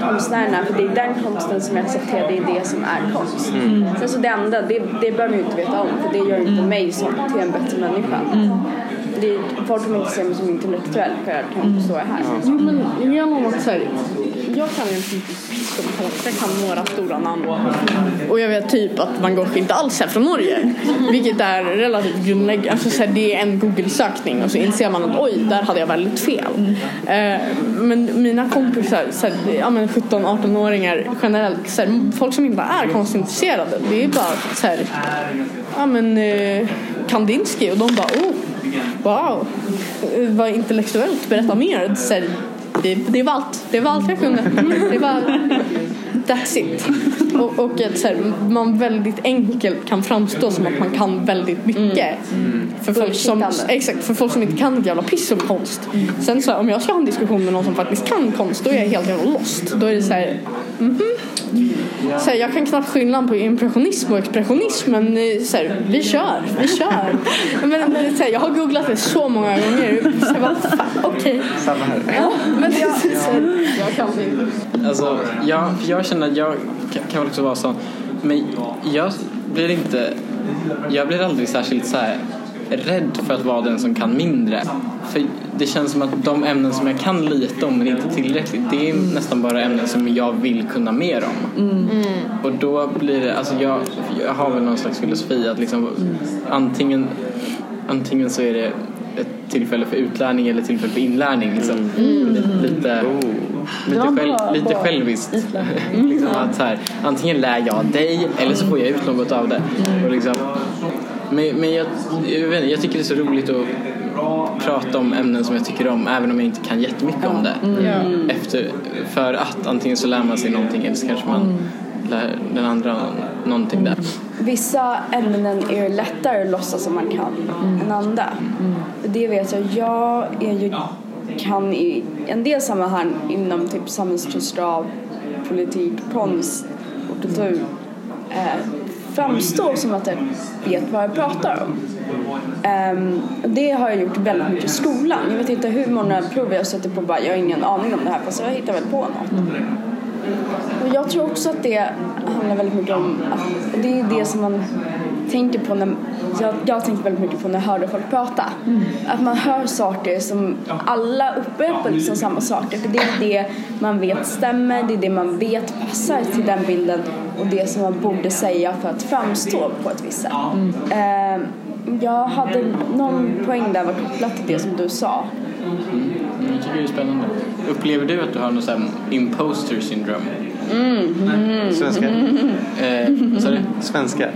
konstnärerna för det är den konsten som jag accepterar, det är det som är konst. Sen så det andra, det, det behöver man ju inte veta om för det gör inte mig som, till en bättre människa. Det, folk kommer inte se mig som intellektuell för jag kan inte stå här. Jo men genom att så här, jag kan ju typ som jag kan några stora namn. Och jag vet typ att Van Gogh inte alls är från Norge. Vilket är relativt grundläggande. Alltså, så här, det är en Google-sökning och så inser man att oj, där hade jag väldigt fel. Eh, men mina kompisar, så här, ja, 17-18-åringar generellt, så här, folk som inte är konstintresserade. Det är bara så här, ja men eh, Kandinsky och de bara oh, wow, eh, vad intellektuellt, berätta mer. Så här, det, det var allt. Det var allt jag kunde. Det var that's it. Och, och att så här, man väldigt enkelt kan framstå som att man kan väldigt mycket. För, folk som, exakt, för folk som inte kan ett jävla piss om konst. Sen så här, om jag ska ha en diskussion med någon som faktiskt kan konst då är jag helt jävla lost. Då är det så här, mhm. Så här, jag kan knappt skillnad på impressionism och expressionism men eh, så här, vi kör, vi kör. Men, så här, jag har googlat det så många gånger. Så jag okej. Samma här. Ja, men jag, jag kan det inte. Alltså, jag, för jag känner att jag kan, kan också vara sån. Men jag blir inte... Jag blir aldrig särskilt så här rädd för att vara den som kan mindre. För det känns som att de ämnen som jag kan lite om men inte tillräckligt det är nästan bara ämnen som jag vill kunna mer om. Och då blir det, alltså jag, jag har väl någon slags filosofi att liksom antingen, antingen så är det ett tillfälle för utlärning eller tillfälle för inlärning. Liksom. Lite, lite, själv, lite själviskt. liksom att så här, antingen lär jag dig eller så får jag ut något av det. Och liksom, men men jag, jag, vet, jag tycker det är så roligt att prata om ämnen som jag tycker om även om jag inte kan jättemycket om det. Efter, för att antingen så lär man sig någonting eller så kanske man lär den andra någonting där. Vissa ämnen är lättare att låtsas som man kan än andra. Och Det vet jag. Jag är ju, kan i en del sammanhang inom typ samhällskunskap, politik, konst och kultur eh, framstå som att jag vet vad jag pratar om. Och det har jag gjort väldigt mycket i skolan. Jag vet inte hur många prov jag har suttit på och bara jag har ingen aning om det här fast jag hittar väl på något. Och jag tror också att det handlar väldigt mycket om att det är det som man tänker på när, jag, jag tänkte väldigt mycket på när jag hörde folk prata. Att man hör saker som alla upprepar liksom samma saker. För det är det man vet stämmer, det är det man vet passar till den bilden och det som man borde säga för att framstå på ett visst sätt. Eh, jag hade någon poäng där var kopplat till det som du sa. Mm, tycker det är spännande. Upplever du att du har något sånt imposter syndrome? Svenska. Eh, vad sa du? Svenska.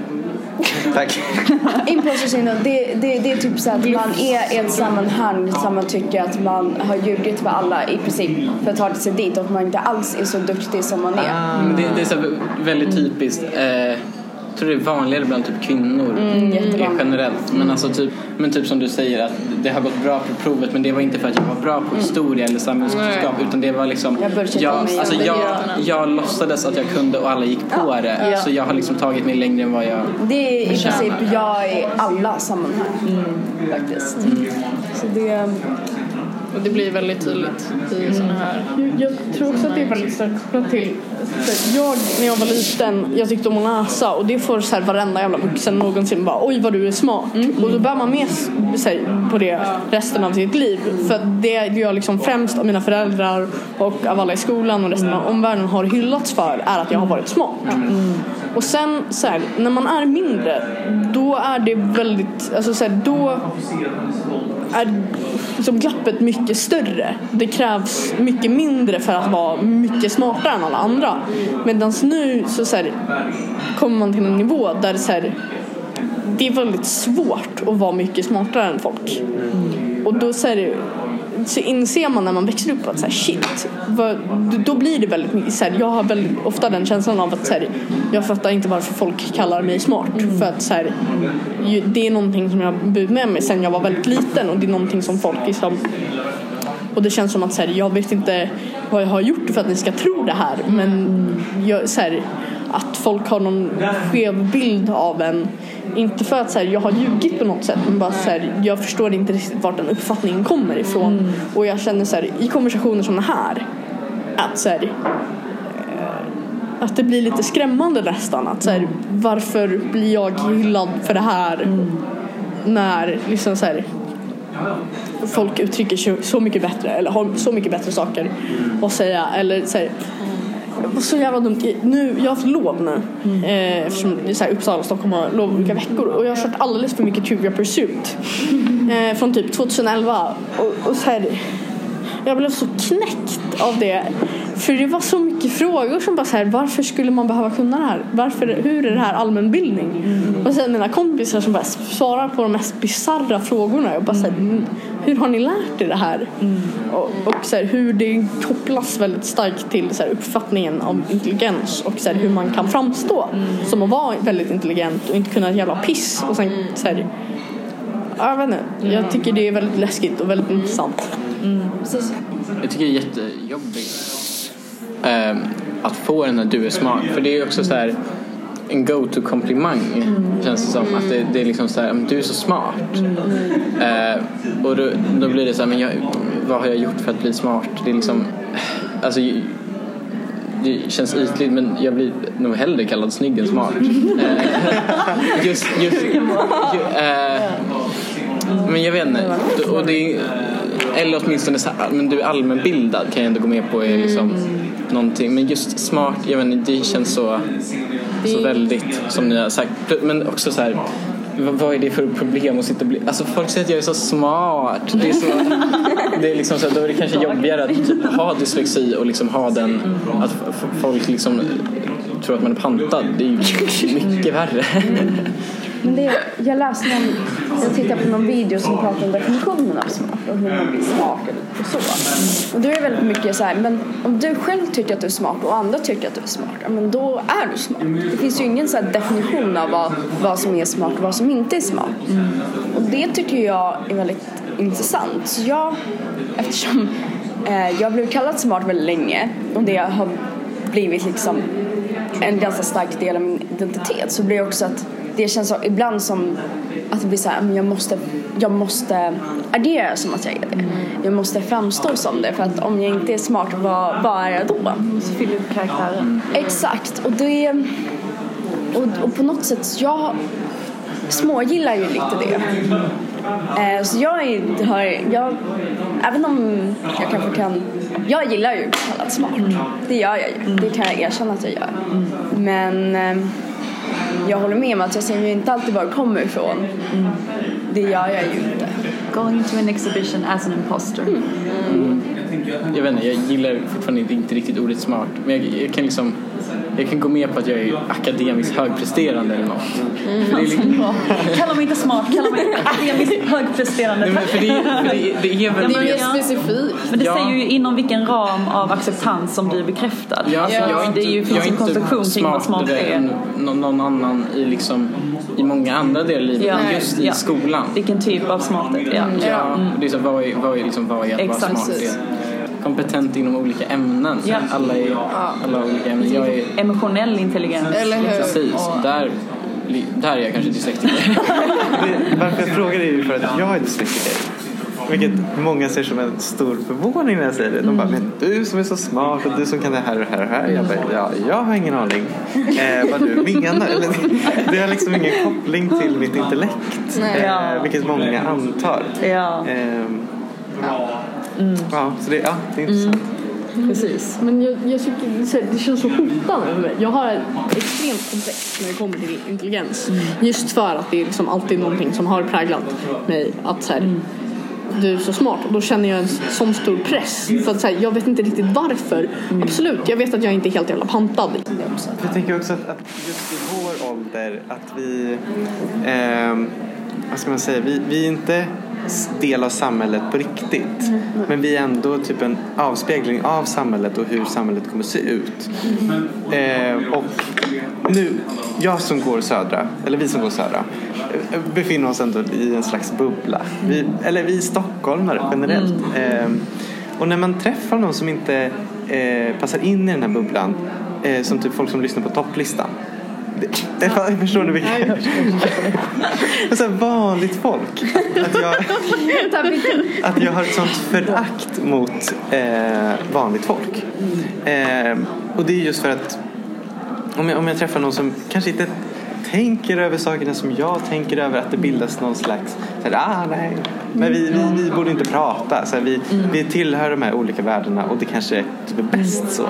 Tack. Imposter syndrome, det, det, det är typ så att man är i ett sammanhang som man tycker att man har ljugit för alla i princip för att ta sig dit och att man inte alls är så duktig som man är. Men det, det är så väldigt typiskt. Eh, jag tror det är vanligare bland typ kvinnor? Mm, generellt. Men, alltså typ, men typ som du säger att det har gått bra på provet men det var inte för att jag var bra på historia eller samhällskunskap utan det var liksom Jag jag, alltså, jag, jag låtsades att jag kunde och alla gick på det. Ja. Så jag har liksom tagit mig längre än vad jag Det är i princip jag i alla sammanhang faktiskt. Så det, Och det blir väldigt tydligt i sådana här. Jag tror också att det är väldigt starkt kopplat till jag när jag var liten, jag tyckte om att läsa och det får så här varenda jävla vuxen någonsin bara oj vad du är smart och då bär man med sig på det resten av sitt liv för det jag liksom främst av mina föräldrar och av alla i skolan och resten av omvärlden har hyllats för är att jag har varit smart. Och sen så här, när man är mindre då är det väldigt, alltså så här, då är liksom glappet mycket större. Det krävs mycket mindre för att vara mycket smartare än alla andra. Medan nu så, så här, kommer man till en nivå där det, så här, det är väldigt svårt att vara mycket smartare än folk. Och då så, här, så inser man när man växer upp att så här, shit, vad, då blir det väldigt mycket så här, jag har väldigt ofta den känslan av att så här, jag fattar inte varför folk kallar mig smart. För att så här, det är någonting som jag har burit med mig sedan jag var väldigt liten och det är någonting som folk liksom och det känns som att så jag vet inte vad jag har gjort för att ni ska tro det här men jag, så här, att folk har någon skev bild av en. Inte för att så här, jag har ljugit på något sätt men bara så här, jag förstår inte riktigt vart den uppfattningen kommer ifrån. Och jag känner så här, i konversationer som den här att så här, eh, att det blir lite skrämmande nästan att så här, varför blir jag hyllad för det här? När liksom så här, folk uttrycker sig så mycket bättre eller har så mycket bättre saker att säga eller så här, det var så jävla dumt. Nu, jag har haft lov nu. Eh, eftersom så här, Uppsala och Stockholm har lov olika veckor. Och jag har kört alldeles för mycket Trivia Pursuit. Eh, från typ 2011. Och, och så här, jag blev så knäckt av det. För det var så mycket frågor som bara så här, varför skulle man behöva kunna det här? Varför, hur är det här allmänbildning? Och sen mina kompisar som bara svarar på de mest bisarra frågorna. Jag bara så här, "Mm, hur har ni lärt er det här? Och, och så här, hur det kopplas väldigt starkt till så här, uppfattningen av intelligens och så här, hur man kan framstå som att vara väldigt intelligent och inte kunna ett jävla piss. Och sen så här, ja, jag vet inte, jag tycker det är väldigt läskigt och väldigt intressant. Precis. Jag tycker det är jättejobbigt ehm, att få den här du är smart. För det är också så här en go-to-komplimang känns det som. Att det, det är liksom så här, "Men du är så smart. Eh, och då, då blir det så här, men jag, vad har jag gjort för att bli smart? Det är liksom, alltså det känns ytligt men jag blir nog hellre kallad snygg än smart. Eh, just, just, ju, eh, men jag vet inte. Och det är, eller åtminstone så här, men du är allmänbildad kan jag ändå gå med på är liksom någonting. Men just smart, jag vet inte, det känns så, så väldigt som ni har sagt. Men också så här, vad- är det för problem att sitta och bli... Alltså folk säger att jag är så smart. Det är, så, det är liksom så då är det kanske jobbigare att typ ha dyslexi och liksom ha den, att folk liksom tror att man är pantad. Det är ju mycket värre. Men det, jag läste någon, jag tittade på någon video som pratade om definitionen av smart och hur man blir smart och så. Och då är det väldigt mycket så här, men om du själv tycker att du är smart och andra tycker att du är smart, ja, men då är du smart. Det finns ju ingen så här definition av vad, vad som är smart och vad som inte är smart. Och det tycker jag är väldigt intressant. Så jag, eftersom eh, jag blev kallad smart väldigt länge och det har blivit liksom en ganska stark del av min identitet så blir det också att det känns så, ibland som att det blir så här, men jag måste, jag måste agera som att jag är det. Jag måste framstå som det för att om jag inte är smart, vad, vad är jag då? Fylla upp karaktären. Exakt, och det och, och på något sätt, jag smågillar ju lite det. Eh, så jag är, har, jag, även om jag kanske kan, jag gillar ju kallad smart. Det gör jag ju, det kan jag erkänna att jag gör. Men eh, jag håller med om att jag ser ju inte alltid var det kommer ifrån. Det gör jag ju inte. Going to an exhibition as an imposter. Jag vet inte, jag gillar fortfarande inte, inte riktigt ordet smart. Men jag, jag kan liksom jag kan gå med på att jag är akademiskt högpresterande eller något. För det, är liksom, Kalla mig inte smart, kalla mig akademiskt högpresterande. nej, men för det, för det, det är väl Det är mer Ja. specifikt. Men det Ja. säger ju inom vilken ram av acceptans som du är bekräftad. Ja, alltså, jag är inte, det är ju, jag finns är en konstruktion kring vad smart är. än nå- någon annan i, liksom, i många andra delar i livet, Ja. men just i Ja. skolan. Vilken typ av smarthet? Ja. Ja, det är så, vad är, vad är, liksom, vad är att Exakt. vara smart? Kompetent inom olika ämnen. Ja. Alla är alla olika ämnen. Jag är Emotionell intelligens. Eller hur? precis, där, där är jag kanske dyslektiker. Det, varför jag frågar är ju för att jag är dyslektiker. Vilket många ser som en stor förvåning när jag säger det. De bara, men du som är så smart och du som kan det här och det här och det här. Jag bara, ja, jag har ingen aning eh, vad du menar. Det har liksom ingen koppling till mitt intellekt. Eh, vilket många antar. Ja, Ehm, ja, så det, ja, det är intressant. Precis. Men jag, jag tycker det känns så hotande för mig. Jag har extremt komplex när det kommer till intelligens. Just för att det är liksom alltid någonting som har präglat mig. Att så här, du är så smart och då känner jag en sån stor press. För att så här, jag vet inte riktigt varför. Absolut, jag vet att jag inte är helt jävla pantad. Jag tänker också att, att just i vår ålder att vi, ehm, vad ska man säga, vi, vi är inte del av samhället på riktigt. Men vi är ändå typ en avspegling av samhället och hur samhället kommer se ut. Eh, och nu, jag som går södra, eller vi som går södra, eh, befinner oss ändå i en slags bubbla. Vi, eller vi stockholmare generellt. Eh, och när man träffar någon som inte eh, passar in i den här bubblan, eh, som typ folk som lyssnar på topplistan. Det, det, förstår ni vilka? så här vanligt folk. Att jag, att jag har ett sånt förakt mot eh, vanligt folk. Eh, och det är just för att om jag, om jag träffar någon som kanske inte tänker över sakerna som jag tänker över att det bildas någon slags så här, ah, nej. Men vi, vi, vi borde inte prata. Så här, vi, vi tillhör de här olika världarna och det kanske typ är bäst så.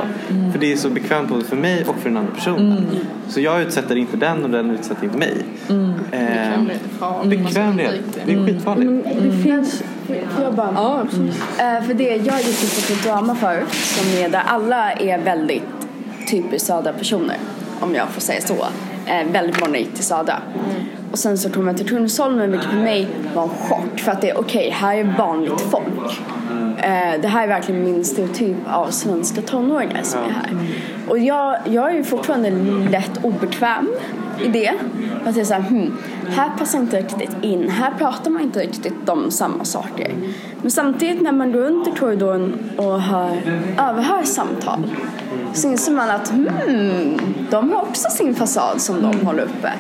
För det är så bekvämt både för mig och för den andra personen. Så jag utsätter inte den och den utsätter inte mig. Eh, Bekvämlighet. Det är skitfarligt. Det finns, får jag bara Ja. Eh, för det, jag gick ju på Kulturama förut som är där alla är väldigt typiskt södra personer om jag får säga så. Eh, väldigt många gick till södra. Och sen så kom jag till Kungsholmen vilket för mig var en chock för att det är okej, här är vanligt folk. Eh, det här är verkligen min stereotyp av svenska tonåringar som är här. Och jag, jag är ju fortfarande lätt obekväm i det. Att det är så här, hmm, här passar inte riktigt in, här pratar man inte riktigt om samma saker. Men samtidigt när man går runt i korridoren och hör, överhör samtal så inser man att hmm, de har också sin fasad som de håller uppe.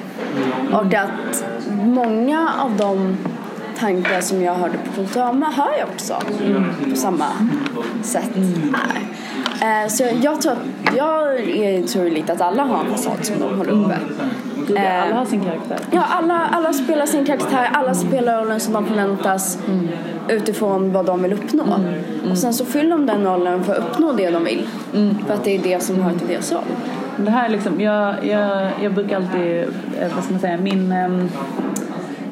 Och att många av de tankar som jag hörde på Kulturama hör jag också på samma sätt här. Eh, Så jag, jag tror jag är, tror lite att alla har en fasad som de håller uppe. Eh, Alla har sin karaktär. Ja, alla, alla spelar sin karaktär, alla spelar rollen som de förväntas utifrån vad de vill uppnå. Och sen så fyller de den rollen för att uppnå det de vill. För att det är det som hör till deras roll. Det här är liksom, jag, jag, jag brukar alltid, eh, vad ska man säga, min um,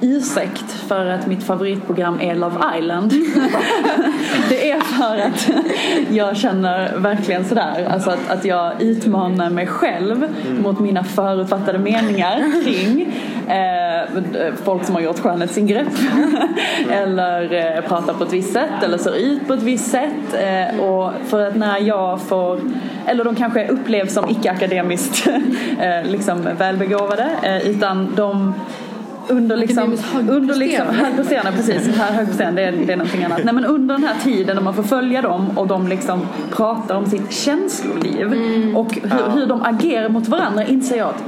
ursäkt för att mitt favoritprogram är Love Island. det är för att jag känner verkligen sådär, alltså att, att jag utmanar mig själv mot mina förutfattade meningar kring eh, folk som har gjort skönhetsingrepp eller eh, pratar på ett visst sätt eller ser ut på ett visst sätt. Eh, och för att när jag får, eller de kanske upplevs som icke-akademiskt eh, liksom välbegåvade utan de under liksom, under liksom högpresterande. precis, här högpresterande det, är- det är någonting annat. Nej men under den här tiden när man får följa dem och de liksom pratar om sitt känsloliv och hur, hur de agerar mot varandra inser jag att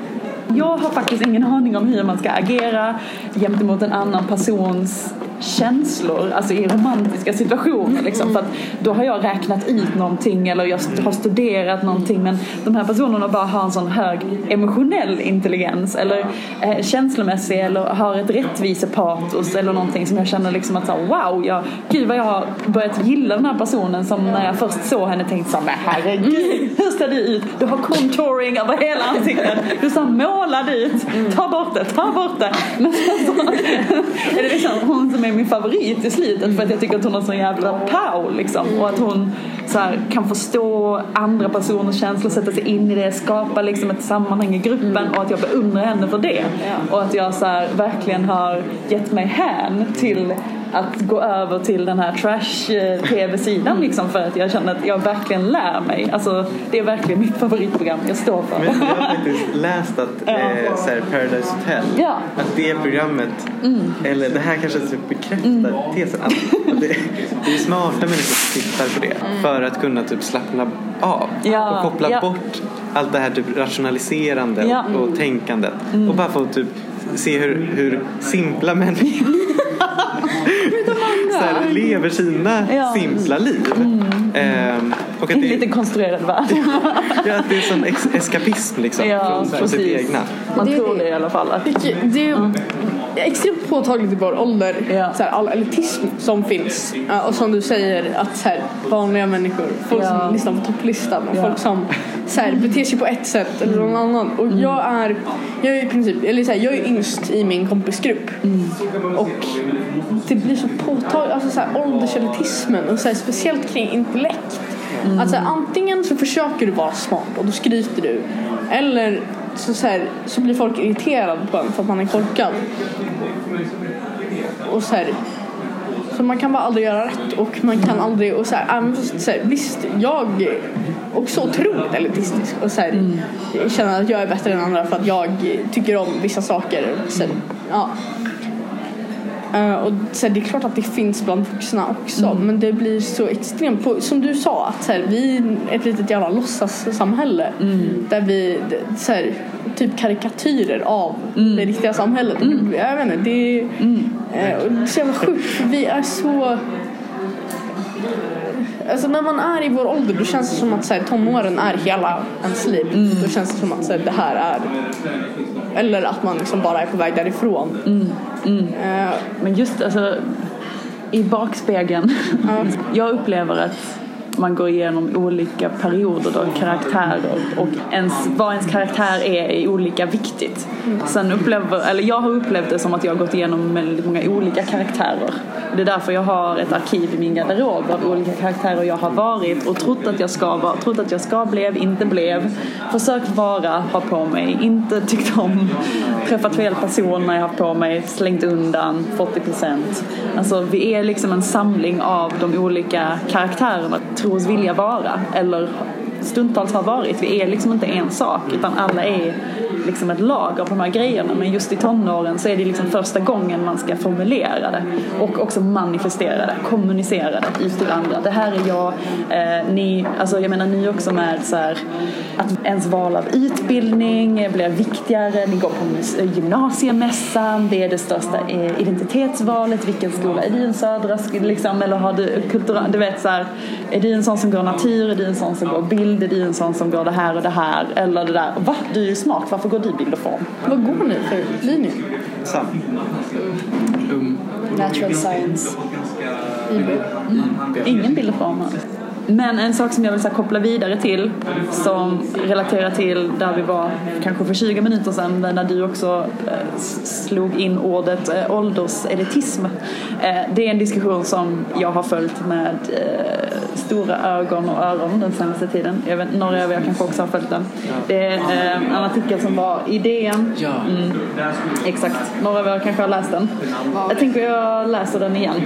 jag har faktiskt ingen aning om hur man ska agera gentemot en annan persons känslor, alltså i romantiska situationer liksom. För att då har jag räknat ut någonting eller jag har studerat någonting men de här personerna bara har en sån hög emotionell intelligens eller eh, känslomässig eller har ett rättvisepatos eller någonting som jag känner liksom att så wow, jag, gud vad jag har börjat gilla den här personen som när jag först såg henne tänkte så här, men herregud, hur ser du ut? Du har contouring över hela ansiktet, du ser målad ut, ta bort det, ta bort det. Men så är det liksom hon som är min favorit i slutet för att jag tycker att hon har sån jävla pow liksom och att hon så här, kan förstå andra personers känslor, sätta sig in i det, skapa liksom ett sammanhang i gruppen och att jag beundrar henne för det. Och att jag så här, verkligen har gett mig hän till att gå över till den här trash-tv-sidan liksom för att jag känner att jag verkligen lär mig. Alltså det är verkligen mitt favoritprogram jag står för. Men jag har faktiskt läst att eh, så här, Paradise Hotel, Ja. att det programmet, eller det här kanske typ bekräftar tesen, att, att det, det är smarta människor som tittar på det för att kunna typ slappna av Ja, och koppla bort allt det här typ rationaliserande och, och tänkandet och bara få typ se hur, hur simpla människor så här, lever sina Ja. simpla liv. Ehm, och att En det, liten konstruerad värld. ja, att det är sån ex- eskapism liksom Ja, från, från sitt precis. egna. Man Det- tror det i alla fall. Att, Det, det är extremt påtagligt i vår ålder, Ja. så här, all elitism som finns. Och som du säger, att så här, vanliga människor, folk Ja. som listar på topplistan och Ja. folk som så här, beter sig på ett sätt eller någon annan. Och jag är, jag är i princip, eller så här, jag är yngst i min kompisgrupp. Och det blir så påtagligt, alltså så här, ålderselitismen och så speciellt kring intellekt. Att så här, antingen så försöker du vara smart och då skryter du. Eller så, så, här, så blir folk irriterade på en för att man är korkad. Och så här, så man kan bara aldrig göra rätt och man kan aldrig och så här, fast, så här, visst jag är också otroligt elitistisk och så här, jag känner att jag är bättre än andra för att jag tycker om vissa saker. Så här, ja. Eh, och så här, det är klart att det finns bland vuxna också men det blir så extremt, på, som du sa att så här, vi är ett litet jävla låtsassamhälle där vi så här, typ karikatyrer av det riktiga samhället. Och Jag vet inte, det är, eh, och det är så jävla sjukt för vi är så Alltså när man är i vår ålder då känns det som att så här, tonåren är hela ens liv. Då känns det som att så här, det här är eller att man liksom bara är på väg därifrån. Eh, Men just alltså i bakspegeln. Jag upplever att man går igenom olika perioder då, karaktärer och ens, vad ens karaktär är är olika viktigt. Sen upplever, eller jag har upplevt det som att jag har gått igenom väldigt många olika karaktärer. Det är därför jag har ett arkiv i min garderob av olika karaktärer jag har varit och trott att jag ska vara, trott att jag ska blev, inte blev, försökt vara, ha på mig, inte tyckt om, träffat fel personer när jag har haft på mig, slängt undan 40%. Alltså vi är liksom en samling av de olika karaktärerna, tros vilja vara eller stundtals har varit. Vi är liksom inte en sak utan alla är liksom ett lag av de här grejerna. Men just i tonåren så är det liksom första gången man ska formulera det och också manifestera det, kommunicera det ut till andra. Det här är jag, eh, ni, alltså jag menar ni också med så här, att ens val av utbildning blir viktigare, ni går på gymnasiemässan, det är det största eh, identitetsvalet, vilken skola. Är du en södra sk- liksom, eller har du kulturell, du vet så här, är du en sån som går natur, är du en sån som går bild, en sån som går det här och det här eller det där, va? Du är ju smart, varför går du bild och form? vad går ni för linje? Sam. Natural science. Ingen bild och form alls. Men en sak som jag vill så koppla vidare till som relaterar till där vi var kanske för 20 minuter sedan när du också eh, slog in ordet eh, ålderselitism. Eh, det är en diskussion som jag har följt med eh, stora ögon och öron den senaste tiden. Jag vet, några av er kanske också har följt den. Det är eh, en artikel som var i DN. Mm, exakt. Några av er kanske har läst den. Jag tänker jag läser den igen.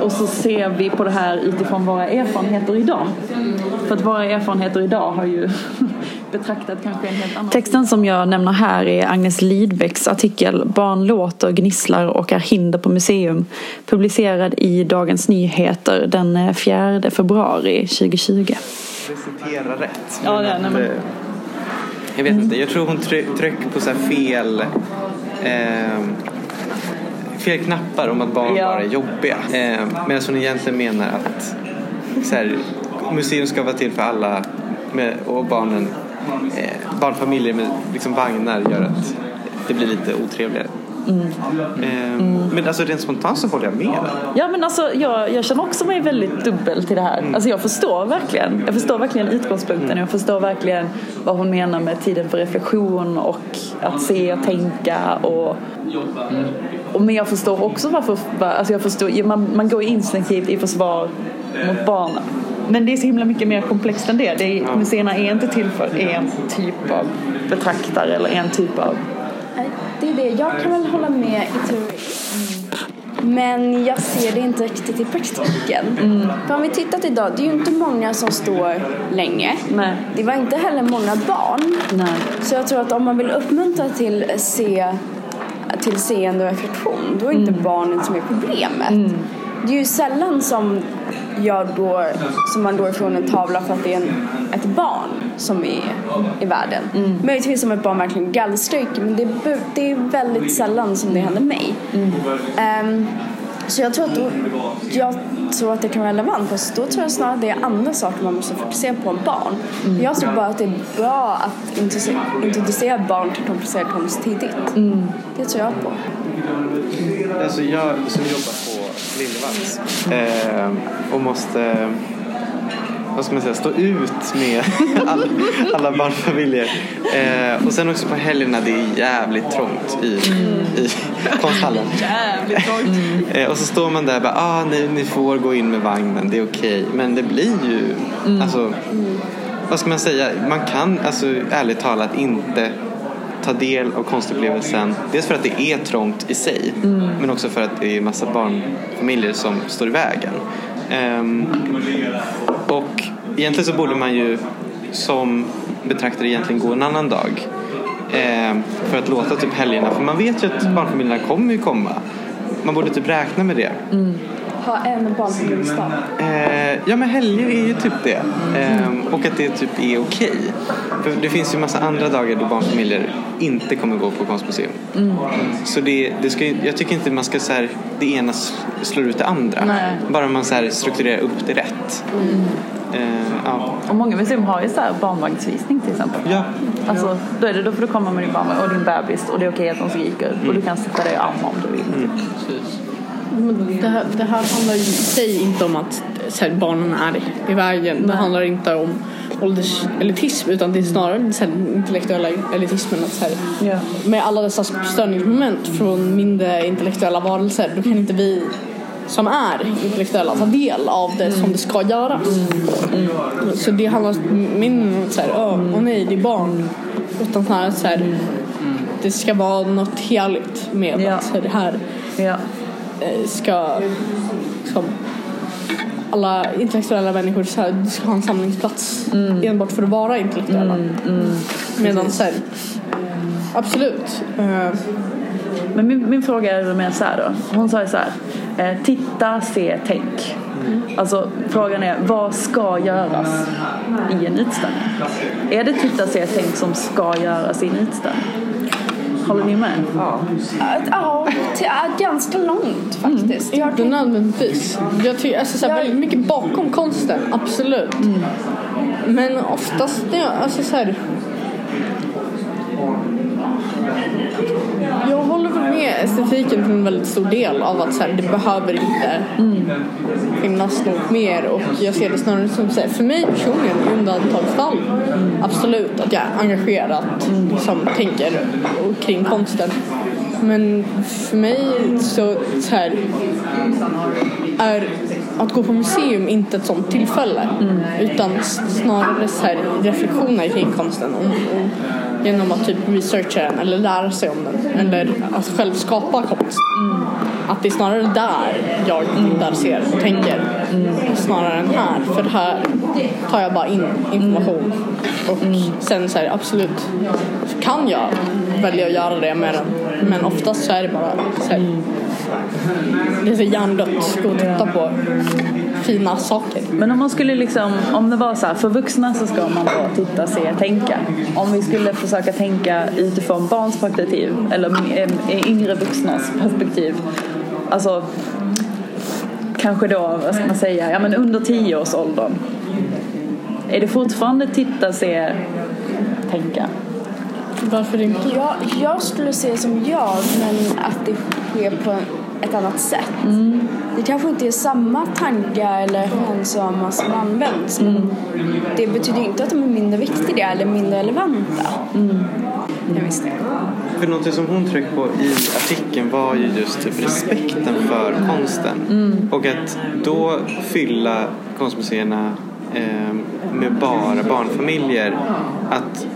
Och så ser vi på det här utifrån våra erfarenheter idag. För att våra erfarenheter idag har ju betraktat kanske en helt annan... Texten som jag nämner här är Agnes Lidbecks artikel Barn låter, gnisslar och är hinder på museum. Publicerad i Dagens Nyheter den 4 februari 2020. Det citerar rätt. Ja, det nej, men- eh, Jag vet inte, jag tror hon try- tryck på så här fel ehm, fel knappar om att barn Ja. bara är jobbiga. Eh, Medan hon egentligen menar att så här, museum ska vara till för alla med, och barnen, eh, barnfamiljer med liksom vagnar gör att det blir lite otrevligare. Eh, Men alltså rent spontant så håller jag med. Ja men alltså jag, jag känner också mig väldigt dubbel till det här. Alltså jag förstår verkligen. Jag förstår verkligen utgångspunkten. Jag förstår verkligen vad hon menar med tiden för reflektion och att se och tänka och, och men jag förstår också varför, var- alltså jag förstår, man, man går instinktivt i försvar mot barnen. Men det är så himla mycket mer komplext än det. det är, museerna är inte till för en typ av betraktare eller en typ av Nej, Det är det. Jag kan väl hålla med i teorin. Men jag ser det inte riktigt i praktiken. För om vi tittar idag, det är ju inte många som står länge. Nej. Det var inte heller många barn. Nej. Så jag tror att om man vill uppmuntra till, se, till seende och reflektion, då är inte barnen som är problemet. Det är ju sällan som, jag då, som man går ifrån en tavla för att det är en, ett barn som är i världen. Möjligtvis som ett barn verkligen gallstryker men det, det är väldigt sällan som det händer mig. Ehm, så jag tror att då, jag tror att det kan vara relevant. Fast då tror jag snarare det är andra saker man måste fokusera på än barn. Jag tror bara att det är bra att introducera, barn till komplicerad konst tidigt. Det tror jag på. Alltså jag som jobbar på Liljevalchs eh, och måste vad ska man säga, stå ut med all, alla barnfamiljer. Eh, och sen också på helgerna, det är jävligt trångt i, i konsthallen. Jävligt trångt. Eh, och så står man där och bara, ah, ni, ni får gå in med vagnen, det är okej. Men det blir ju, alltså, vad ska man säga, man kan alltså ärligt talat inte ta del av konstupplevelsen. Dels för att det är trångt i sig, men också för att det är massa barnfamiljer som står i vägen. Ehm, och egentligen så borde man ju som betraktare egentligen gå en annan dag. Ehm, för att låta typ helgerna, för man vet ju att barnfamiljerna kommer ju komma. Man borde typ räkna med det. Ha en barnfamiljsdag. Eh, ja men helger är ju typ det. Eh, och att det typ är okej. För det finns ju massa andra dagar då barnfamiljer inte kommer gå på konstmuseum. Så det, det ska, jag tycker inte man ska så här, det ena slår ut det andra. Nej. Bara man så här strukturerar upp det rätt. Eh, ja. Och många museum har ju så här barnvagnsvisning till exempel. ja. Alltså, då är det då får du komma med din barnvagn och din bebis och det är okej att de skriker och du kan sätta dig i armen om du vill. Men det, här, det här handlar ju i sig inte om att så här, barnen är i vägen. Det handlar inte om ålderselitism utan det är snarare så här, intellektuella elitismen. Att, så här, Ja. Med alla dessa störningsmoment från mindre intellektuella varelser då kan inte vi som är intellektuella ta del av det som det ska göras. Så det handlar mindre om att så här, åh, åh nej det är barn. Utan snarare så här, det ska vara något heligt med Ja. att så det här Ja. Eh, ska liksom, alla intellektuella människor så här, ska ha en samlingsplats enbart för att vara intellektuella. Medan så här, absolut. Eh, Men min, min fråga är mer så här då. Hon sa ju så här. Eh, titta, se, tänk. Alltså frågan är vad ska göras i en utställning? Är det titta, se, tänk som ska göras i en utställning? Håller ni med? Ja, ja, till- ganska långt faktiskt. Jag inte nödvändigtvis. Jag tycker alltså, så här, Jag- väldigt mycket bakom konsten, absolut. Men oftast, när jag, alltså så här, jag håller väl med estetiken till en väldigt stor del av att så här, det behöver inte finnas något mer. Och jag ser det snarare som så här, för mig personligen i undantagsfall absolut att jag är engagerat som liksom, tänker och kring konsten. Men för mig så, så här, är att gå på museum inte ett sånt tillfälle. Utan snarare så här, reflektioner kring konsten. och, och genom att typ researcha den eller lära sig om den. Eller att själv skapa konst. Att det är snarare där jag tittar, ser och tänker. Snarare än här. För här tar jag bara in information. Och sen så här, absolut så kan jag välja att göra det med den. Men oftast så är det bara så här, det är så hjärndött och titta på fina saker. Men om man skulle liksom, om det var så här, för vuxna så ska man då titta, se, tänka. Om vi skulle försöka tänka utifrån barns perspektiv eller eh, yngre vuxnas perspektiv. alltså kanske då, vad ska man säga, ja men under tioårsåldern. Är det fortfarande titta, se, tänka? Varför inte? Jag, jag skulle se som jag, men att det sker på ett annat sätt. Det kanske inte är samma tankar eller ensamma som används. Men det betyder inte att de är mindre viktiga eller mindre relevanta. Jag visste. För någonting som hon tryckte på i artikeln var ju just typ respekten för konsten. Och att då fylla konstmuseerna eh, med bara barnfamiljer. Att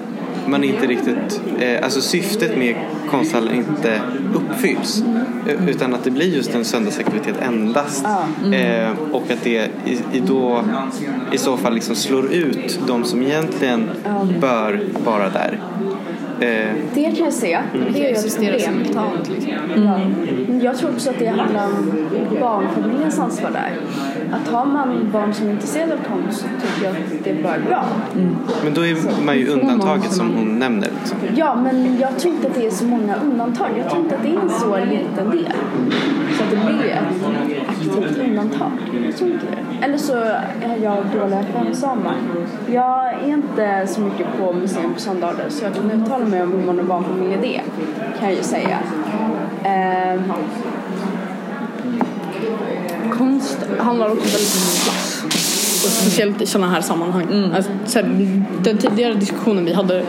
man inte riktigt, eh, alltså syftet med konsthallen inte uppfylls. Eh, Utan att det blir just en söndagsaktivitet endast. Eh, och att det i, i, då, i så fall liksom slår ut de som egentligen bör vara där. Eh, Det kan jag se. Det är ju ett problem. simultant liksom. Men jag tror också att det handlar om barnfamiljens ansvar där. Att har man barn som är intresserade av konst så tycker jag att det är bara bra. Men då är man ju undantaget som hon nämner. Liksom. Ja, men jag tror inte att det är så många undantag. Jag tror inte att det är en så liten del. Så att det blir ett aktivt undantag. Jag tror inte det. Eller så är jag dåliga skämtsamma. Jag är inte så mycket på museum på söndagar så jag kan uttala mig om hur många barnfamiljer det är. Kan jag ju säga. Ehm, Konst handlar också väldigt mycket om klass. Och speciellt i sådana här sammanhang. Alltså, så här, den tidigare diskussionen vi hade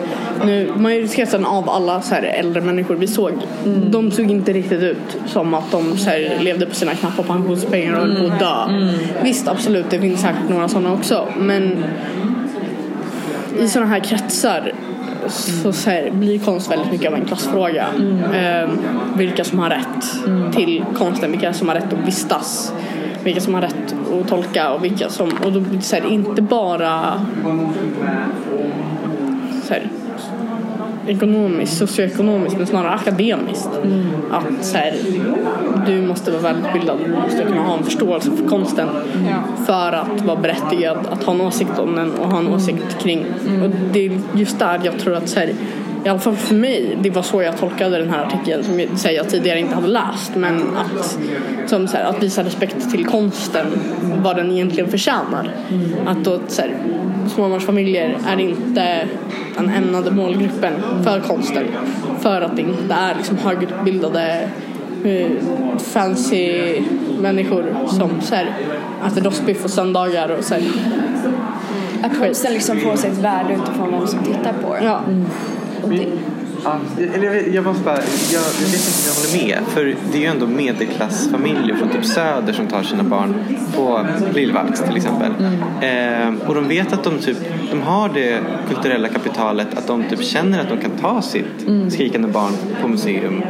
nu, majoriteten av alla så här, äldre människor vi såg, de såg inte riktigt ut som att de så här, levde på sina knappa pensionspengar och höll på att dö. Visst, absolut, det finns säkert några sådana också. Men i sådana här kretsar så, så här, blir konst väldigt mycket av en klassfråga. Eh, vilka som har rätt till konsten, vilka som har rätt att vistas, vilka som har rätt att tolka och vilka som, och då blir det så här, inte bara så här, ekonomiskt, socioekonomiskt men snarare akademiskt. Att så här, du måste vara välutbildad, du måste kunna ha en förståelse för konsten för att vara berättigad att ha en åsikt om den och ha en åsikt kring. Och det är just där jag tror att så här, i alla fall för mig, det var så jag tolkade den här artikeln som jag, jag tidigare inte hade läst. Men att, som så här, att visa respekt till konsten, vad den egentligen förtjänar. Att då så här, småbarnsfamiljer är inte den ämnade målgruppen för konsten. För att det inte är liksom högutbildade eh, fancy människor som så här, äter rostbiff på söndagar och så här, att konsten liksom får sig ett värde utifrån vem som tittar på den. ja. Och Ja, jag, måste bara, jag, jag vet inte om jag håller med. För det är ju ändå medelklassfamiljer från typ söder som tar sina barn på Lillvalchs till exempel. Eh, och de vet att de, typ, de har det kulturella kapitalet att de typ känner att de kan ta sitt skrikande barn på museum.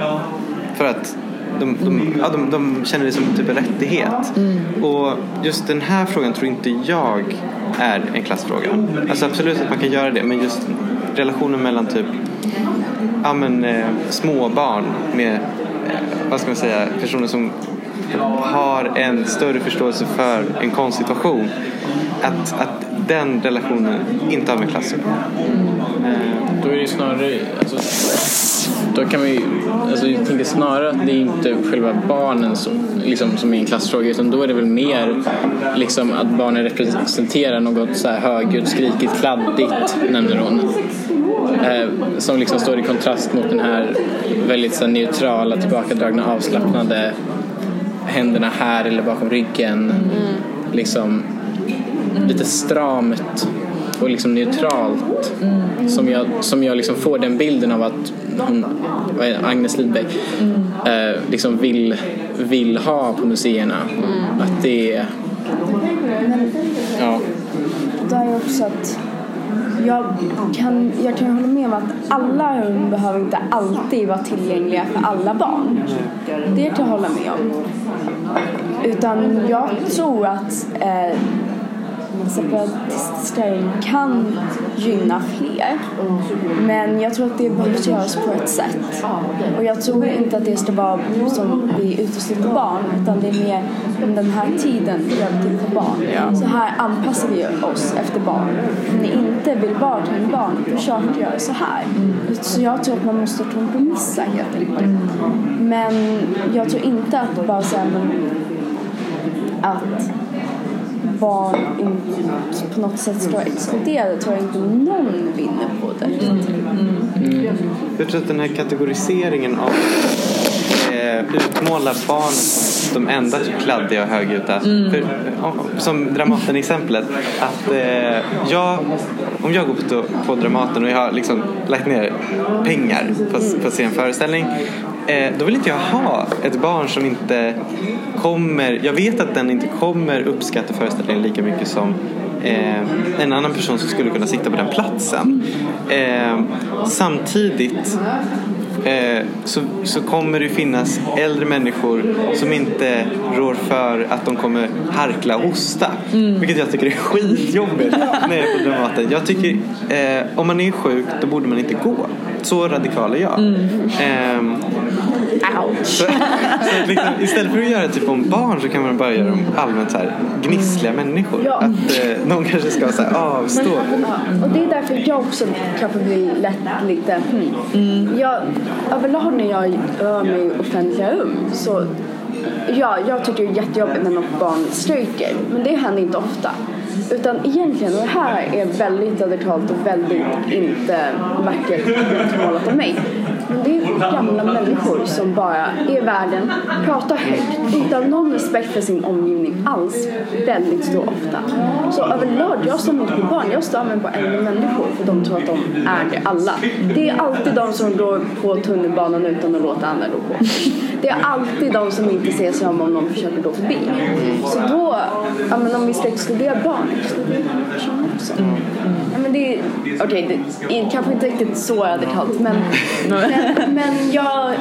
För att de, de, ja, de, de känner det som typ en rättighet. Och just den här frågan tror inte jag är en klassfråga. Alltså absolut att man kan göra det men just relationen mellan typ ja, men, eh, småbarn med eh, vad ska man säga, personer som har en större förståelse för en konstsituation. Att, att den relationen inte har med klass att göra. Då är det snarare, alltså, då kan vi alltså, jag tänker snarare att det är inte själva barnen som, liksom, som är en klassfråga utan då är det väl mer liksom, att barnen representerar något så här högljutt, skrikigt, kladdigt nämner hon. Eh, som liksom står i kontrast mot den här väldigt så här, neutrala, tillbakadragna, avslappnade händerna här eller bakom ryggen. Liksom lite stramt och liksom neutralt. Som jag, som jag liksom får den bilden av att det, Agnes Lidberg eh, liksom vill, vill ha på museerna. Att det är... Ja. då är också att jag kan, jag kan hålla med om att alla rum behöver inte alltid vara tillgängliga för alla barn. Det kan jag hålla med om. Utan jag tror att eh, separatistställning kan gynna fler. Men jag tror att det behöver göras på ett sätt. Och jag tror inte att det ska vara som vi utesluter barn utan det är mer om den här tiden till för barn. Så här anpassar vi oss efter barn. Om ni inte vill vara till barn, försök göra så här. Så jag tror att man måste kompromissa helt enkelt. Men jag tror inte att bara säga att barn på något sätt ska vara exkluderade tror jag inte någon vinner på det. Jag tror att den här kategoriseringen av eh, utmåla barn som de enda typ kladdiga och högljudda. För, om- som Dramaten-exemplet. Att eh, jag, om jag går på, på Dramaten och jag har liksom lagt ner pengar på, på att se en föreställning. Eh, då vill inte jag ha ett barn som inte kommer, jag vet att den inte kommer uppskatta föreställningen lika mycket som eh, en annan person som skulle kunna sitta på den platsen. Eh, samtidigt eh, så, så kommer det finnas äldre människor som inte rår för att de kommer harkla och hosta. Vilket jag tycker är skitjobbigt när jag är på Dramaten. Jag tycker eh, om man är sjuk då borde man inte gå. Så radikal är jag. Ehm, så, så liksom, istället för att göra typ om barn så kan man bara göra dem allmänt så här gnissliga människor. Ja. Att eh, någon kanske ska så här, avstå. Och det är därför jag också kanske blir lätt lite hmm. jag, Överlag när jag rör mig i offentliga rum så Ja, jag tycker det är jättejobbigt när något barn stryker men det händer inte ofta. Utan egentligen, och det här är väldigt radikalt och väldigt inte vackert målat av mig. Men det är gamla människor som bara är i världen, pratar högt, utan någon respekt för sin omgivning alls, väldigt stor ofta. Så överlag, jag står inte på barn, jag stör mig på äldre människor för de tror att de är det alla. Det är alltid de som går på tunnelbanan utan att låta andra gå på. Det är alltid de som inte ser sig om om någon försöker gå förbi. Så då, ja men om vi ska exkludera barn, exkludera den personen också. Ja, men det är, okej, det är kanske inte riktigt så radikalt men, men, men jag,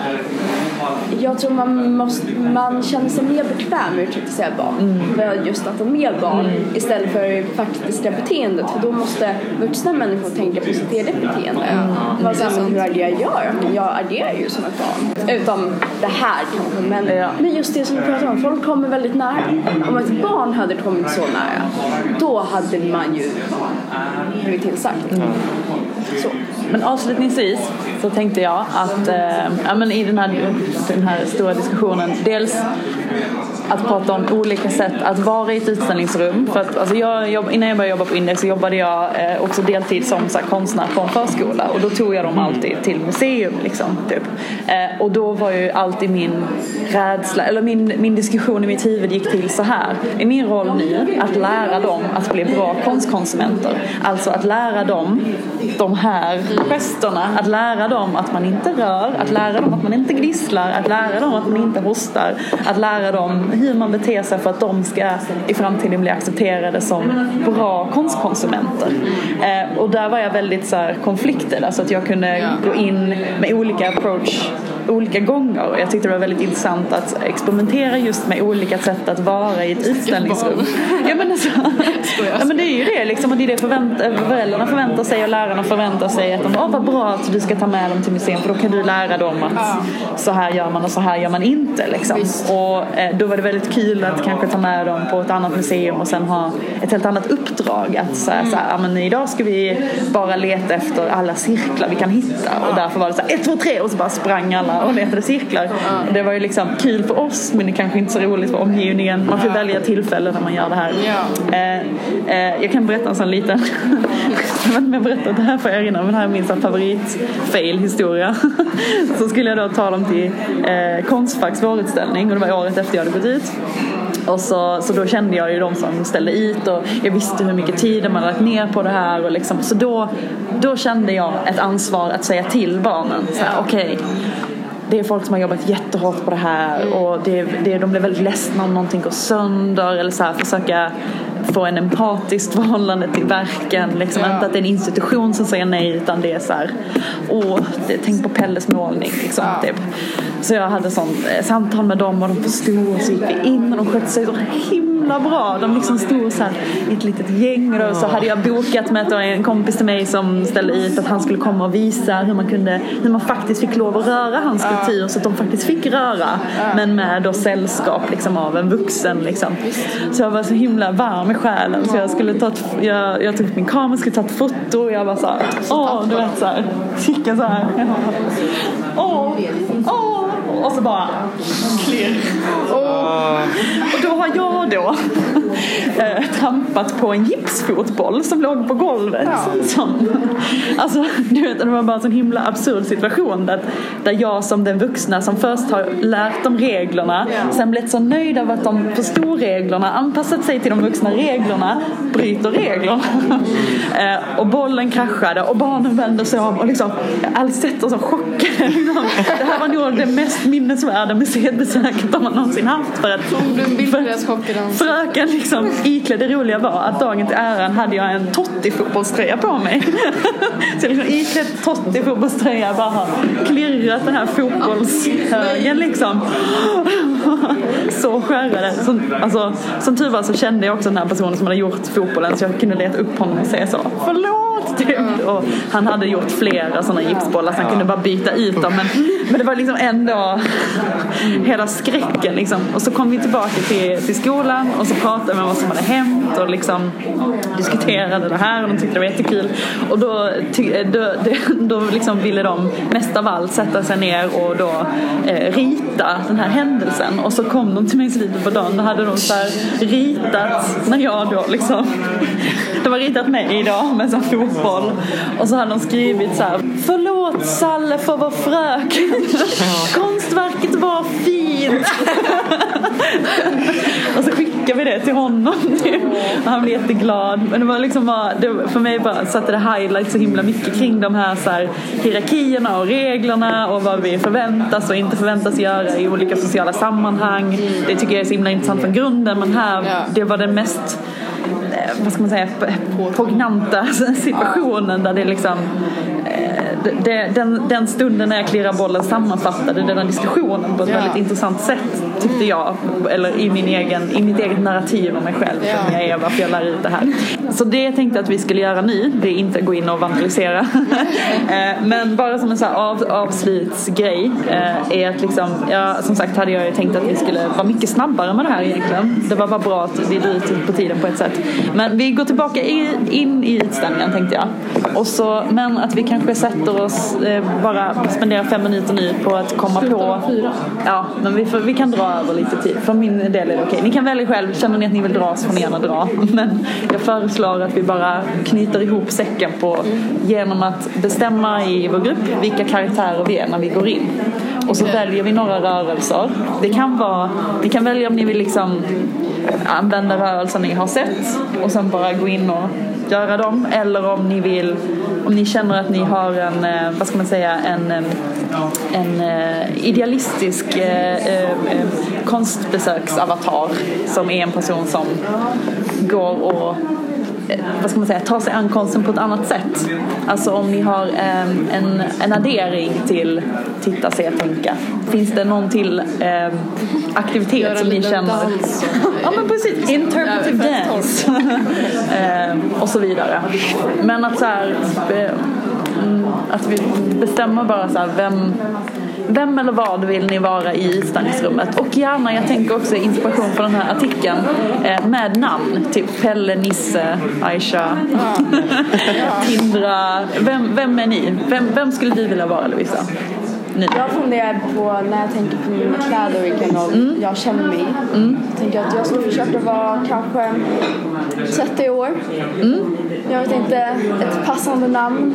jag tror man, måste, man känner sig mer bekväm med att kritisera barn. För just att de är barn istället för det faktiska beteendet. För då måste vuxna människor tänka på sitt eget beteende. Vad så här, men hur agerar jag? Men jag agerar ju som ett barn. Utom det här kanske. Men, men just det som du pratar om, folk kommer väldigt nära. Om ett barn hade kommit så nära, då hade man ju blivit tillsagd. Så. Men avslutningsvis så tänkte jag att eh, ja, men i den här, den här stora diskussionen dels att prata om olika sätt att vara i ett utställningsrum. För att, alltså jag innan jag började jobba på Index så jobbade jag eh, också deltid som så här, konstnär en förskola och då tog jag dem alltid till museum. Liksom, typ. eh, och då var ju alltid min rädsla, eller min, min diskussion i mitt huvud gick till så här. Är min roll nu att lära dem att bli bra konstkonsumenter? Alltså att lära dem de här gesterna, att lära dem att man inte rör, att lära dem att man inte gnisslar, att lära dem att man inte hostar, att lära dem hur man beter sig för att de ska i framtiden bli accepterade som bra konstkonsumenter. Eh, och där var jag väldigt så här, konfliktad, alltså att jag kunde gå in med olika approach olika gånger jag tyckte det var väldigt intressant att experimentera just med olika sätt att vara i ett utställningsrum. Ja men, alltså, ja, men det är ju det liksom och det är det förvänt, föräldrarna förväntar sig och lärarna förväntar sig att de, åh vad bra att du ska ta med dem till museum för då kan du lära dem att så här gör man och så här gör man inte liksom. Och eh, då var det väldigt kul att kanske ta med dem på ett annat museum och sen ha ett helt annat uppdrag att så här, så här, ja, men idag ska vi bara leta efter alla cirklar vi kan hitta och därför var det så här, ett, två, tre och så bara sprang alla och letade cirklar. Det var ju liksom kul för oss men det kanske inte så roligt för omgivningen. Man får välja tillfällen när man gör det här. Eh, eh, jag kan berätta en sån liten, jag vet inte om jag berättat det här för er innan men här är min min favoritfail-historia. så skulle jag då ta dem till eh, Konstfacks vårutställning och det var året efter jag hade gått ut. Och så, så då kände jag ju de som ställde ut och jag visste hur mycket tid de hade lagt ner på det här. Och liksom, så då, då kände jag ett ansvar att säga till barnen. Okej, okay, Okej, det är folk som har jobbat jättehårt på det här och det, det, de blir väldigt ledsna om någonting går sönder eller så här, försöka få en empatiskt förhållande till verken. Liksom. Inte att det är en institution som säger nej utan det är så här, åh, det, tänk på Pelles målning. Liksom, typ. Så jag hade sånt eh, samtal med dem och de förstod och så gick vi in och de skötte sig så himla bra. De liksom stod så här i ett litet gäng och så hade jag bokat med en kompis till mig som ställde ut att han skulle komma och visa hur man kunde, hur man faktiskt fick lov att röra hans skulptur så att de faktiskt fick röra. Men med då sällskap liksom av en vuxen liksom. Så jag var så himla varm med själen så jag skulle ta ett, jag, jag tog upp min kamera och skulle ta ett foto och jag bara såhär, åh du vet såhär, kika såhär. Åh, åh. Och så bara klirr. Och då har jag då eh, trampat på en gipsfotboll som låg på golvet. Som, alltså, du vet, det var bara en sån himla absurd situation där, där jag som den vuxna som först har lärt dem reglerna, sen blivit så nöjd av att de förstod reglerna, anpassat sig till de vuxna reglerna, bryter reglerna. eh, och bollen kraschade och barnen vände sig om och liksom, sett dem så chockade. Liksom. Det här var nog det mest minnesvärda museibesöket de har någonsin haft för att chockade Fröken liksom iklädd, det roliga var att dagen till äran hade jag en Totti-fotbollströja på mig. Så jag liksom iklädd Totti-fotbollströja bara har klirrat den här fotbollshögen liksom. Så skärrade. Som, alltså, som tur var så kände jag också den här personen som hade gjort fotbollen så jag kunde leta upp honom och säga så förlåt typ. Och han hade gjort flera sådana gipsbollar så han kunde bara byta ut dem. Men, men det var liksom ändå hela skräcken liksom. Och så kom vi tillbaka till, till skolan och så pratade vi om vad som hade hänt och liksom diskuterade det här och de tyckte det var jättekul. Och då, då, då liksom ville de mest av allt sätta sig ner och då eh, rita den här händelsen. Och så kom de till mig i slutet på dagen. Då hade de så här ritat när jag då liksom de har ritat mig idag med en fotboll och så hade de skrivit så här Förlåt Salle för vår fröken Konstverket var fint. Och så skickade vi det till honom och han blev jätteglad. Men det var liksom bara, det, för mig bara satte det highlight så himla mycket kring de här, så här hierarkierna och reglerna och vad vi förväntas och inte förväntas göra i olika sociala sammanhang. Det tycker jag är så himla intressant från grunden men här, det var den mest eh, vad ska man säga, pognanta situationen där det liksom eh, det, den, den stunden när jag klirrar bollen sammanfattade den här diskussionen på ett väldigt intressant sätt tyckte jag. Eller i, min egen, i mitt eget narrativ om mig själv som jag är, varför jag lär ut det här. Så det jag tänkte att vi skulle göra nu, det är inte gå in och vandalisera. Eh, Men bara som en så här av, avslutsgrej eh, är att liksom, ja, som sagt hade jag ju tänkt att vi skulle vara mycket snabbare med det här egentligen. Det var bara bra att vi drog ut på tiden på ett sätt. Men vi går tillbaka i, in i utställningen tänkte jag. Och så, men att vi kanske sätter oss, eh, bara spenderar fem minuter nu på att komma på... Ja, men vi, får, vi kan dra över lite tid. För min del är det okej. Ni kan välja själv. Känner ni att ni vill dra så får ni gärna dra. Men jag föreslår att vi bara knyter ihop säcken på genom att bestämma i vår grupp vilka karaktärer vi är när vi går in. Och så väljer vi några rörelser. Det kan vara, ni kan välja om ni vill liksom använda rörelser ni har sett och sen bara gå in och göra dem. Eller om ni vill, om ni känner att ni har en, eh, vad ska man säga, en, eh, en eh, idealistisk eh, eh, eh, konstbesöksavatar som är en person som går och vad ska man säga, tar sig an konsten på ett annat sätt. Alltså om ni har en, en, en addering till titta, se, tänka. Finns det någon till eh, aktivitet Göra som ni känner? ja men precis, interpretive dance. eh, och så vidare. Men att så här, be, mm, att vi bestämmer bara så här, vem vem eller vad vill ni vara i utställningsrummet? Och gärna, jag tänker också inspiration från den här artikeln eh, med namn. Typ Pelle, Nisse, Aisha, Tindra. Vem, vem är ni? Vem, vem skulle du vilja vara Lovisa? Nu. Jag funderar på när jag tänker på mina kläder och vilken roll Mm. jag känner mig i. Jag tänker att jag skulle försöka vara kanske 30 år. Mm. Jag vet inte, ett passande namn.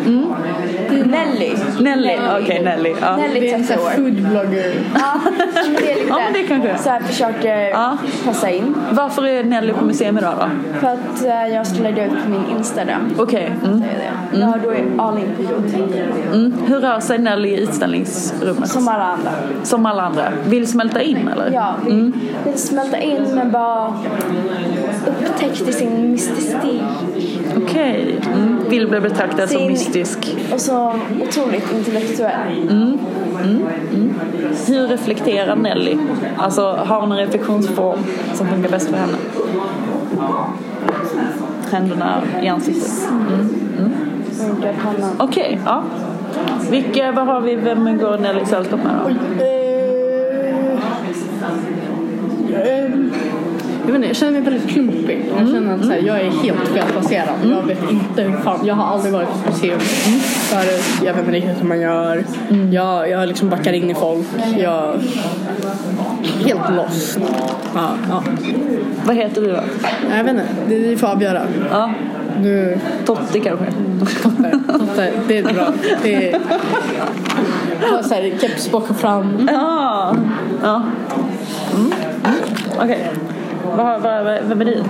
Nelly. Nelly, okej Nelly. Ja. Nelly Det är en 30 år. foodblogger. Ja, men det är lite Ja, men det kanske. så jag försöker Ja. passa in. Varför är Nelly på museum idag då? För att eh, jag ska lägga ut på min Instagram. Okej. Mm. Det är det. Ja, då är all in på Youtube. Mm. Hur rör sig Nelly i utställningsrummet? Som alla andra. Som alla andra? Vill smälta in eller? Ja, vill, vill smälta in men bara upptäckte sin mystistik. Okej. Mm. Vill bli betraktad som Sin- mystisk. Och så otroligt intellektuell. Hur reflekterar Nelly? Alltså har hon en reflektionsform som funkar bäst för henne? Händerna i ansiktet. Mm. Mm. Okej, ja. Vilka, vad har vi, vem går Nelly sällskap med då? Jag, vet inte, jag känner mig väldigt klumpig. Jag känner att här, jag är helt felplacerad. Jag vet inte hur fan, jag har aldrig varit på museum förut. Jag vet inte riktigt hur man gör. Jag, jag liksom backar in i folk. Jag helt lost. Ja, ja. Vad heter du då? Jag vet inte, det får avgöra. Ja, Du, Totti kanske? Totte, Totte, det är bra. Det är, ha så här keps bak och fram. Ja. ja. Mm. Mm. Okej. Vad- vad- vad- Vem är du?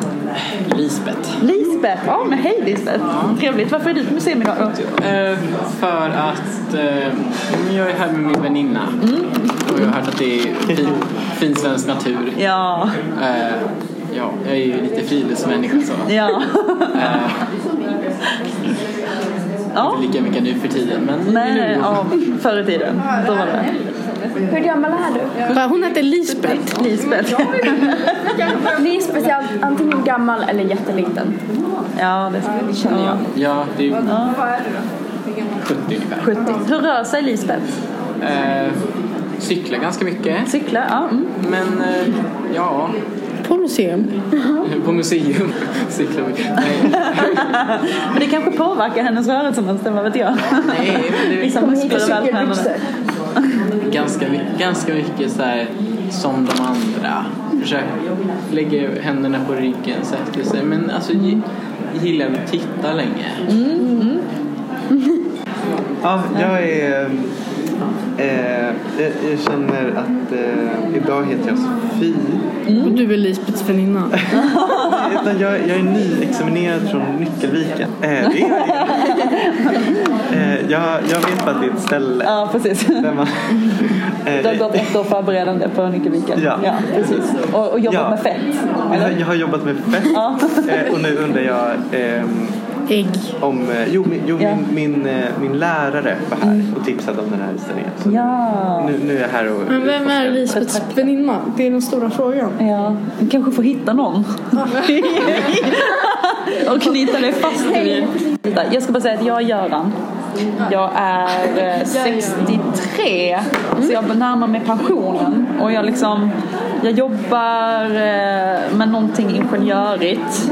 Lisbeth. Lisbeth. Ja, men hej Lisbeth. Trevligt. Varför är du på museum idag då? Eh, för att eh, jag är här med min väninna. Och jag har hört att det är fin, fin svensk natur. Ja. Ja, jag är ju lite friluftsmänniska så. Ja. Eh, ja. inte lika mycket nu för tiden men Nej, ja. Förr i tiden. Då var det. Hur gammal är du? Hon heter Lisbeth. Lisbeth. Lisbeth är antingen gammal eller jätteliten. Ja, det känner jag. Ja, det är ju 70 ungefär. 70. Hur rör sig Lisbeth? Eh, cyklar ganska mycket. Cyklar? Ja. Mm. Men eh, ja, På museum. på museum cyklar mycket. Nej, Men det kanske påverkar hennes rörelsemönster, vad vet jag? nej men det är Vissa muskler är vältränade. ganska, ganska mycket så här som de andra. Försöker lägga händerna på ryggen, sätter sig. Men alltså gi- gillar att titta länge. Ja, jag är... Eh, jag, jag känner att eh, idag heter jag Sofie. Och du är Lisbeths väninna. Jag, jag är nyexaminerad från Nyckelviken. Eh, det är jag. eh, jag. Jag vet att det är ett ställe Ja, precis. man... Du har gått ett år förberedande på Nyckelviken. Ja. ja precis. Och, och jobbat Ja. med fett. jag, har- jag har jobbat med fett eh, och nu undrar jag ehm, Ägg. om... Eh, jo, min, jo Ja. Mm. min, min, eh, min lärare var här och tipsade om den här utställningen. Så Ja. nu, nu är jag här och... Men vem är Lisbeths väninna? Det är den stora frågan. Ja, vi kanske får hitta någon. och knyta det fast vid. Jag ska bara säga att jag är Göran. Jag är eh, 63 så jag närmar mig pensionen och jag liksom jag jobbar eh, med någonting ingenjörigt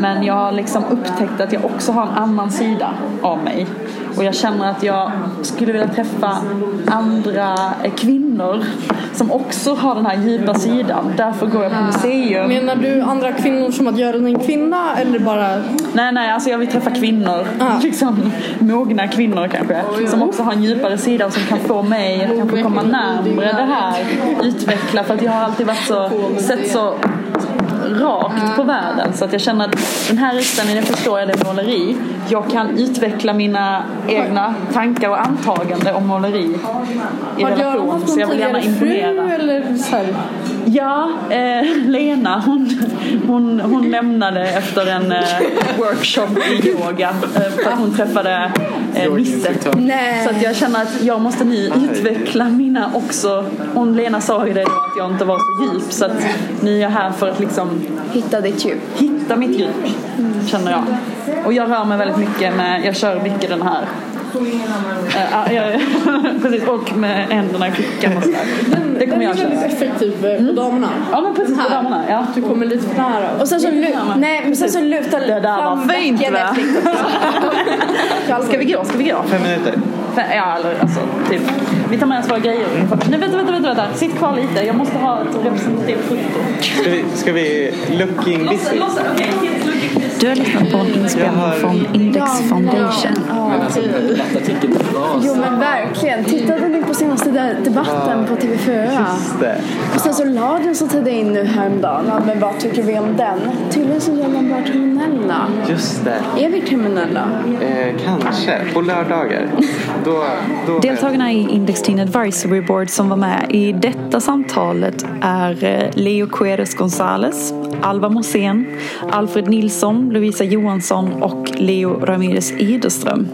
men jag har liksom upptäckt att jag också har en annan sida av mig och jag känner att jag skulle vilja träffa andra kvinnor som också har den här djupa sidan. Därför går jag på museum. Menar du andra kvinnor som att göra en kvinna eller bara... Nej, nej, alltså jag vill träffa kvinnor. Ah. Liksom, mogna kvinnor kanske. Som också har en djupare sida och som kan få mig att kanske komma närmare det här. Utveckla, för att jag har alltid varit så, sett så rakt på världen. Så att jag känner att den här utställningen, jag förstår jag det är måleri. Jag kan utveckla mina egna tankar och antagande om måleri i Har relation. Så jag vill gärna imponera. fru eller så här? Ja, eh, Lena hon, hon, hon lämnade efter en eh, workshop i yoga eh, för att hon träffade eh. Nej. Så att jag känner att jag måste nu utveckla mina också. Hon Lena sa ju det då att jag inte var så djup så att nu är jag här för att liksom Hitta ditt djup. hitta mitt djup känner jag. Och jag rör mig väldigt mycket med, jag kör mycket den här Eh, ja, jag, precis, och med händerna i fickan och sådär. Det kommer Den jag är väldigt köra. effektiv eh, på damerna. Ja men precis på damerna. Ja. Du kommer lite för nära. Och sen så, lu- nej, men sen så lutar Det där var fram fint, va? Ska vi gå? Ska vi gå? Fem minuter. Ja, eller alltså typ. Vi tar med oss våra grejer. Nej, vänta, vänta, vänta, vänta. Sitt kvar lite. Jag måste ha ett representativt foto. Ska vi, ska vi looking busy? Du har lyssnat på en inspelning från Index Foundation. Men alltså debattartikeln Jo men verkligen. Tittade ni på senaste de- debatten på TV4? Just det. Och sen så radion som trädde in nu häromdagen. Ja, men vad tycker vi om den? Tydligen så är man bara kriminella. Just det. Är vi kriminella? Eh, kanske. På lördagar. Då, då Deltagarna i Index Teen Advisory Board som var med i detta samtalet är eh, Leo Queres Gonzales, Alva Mosén, Alfred Nilsson, Lovisa Johansson och Leo Ramirez Iderström.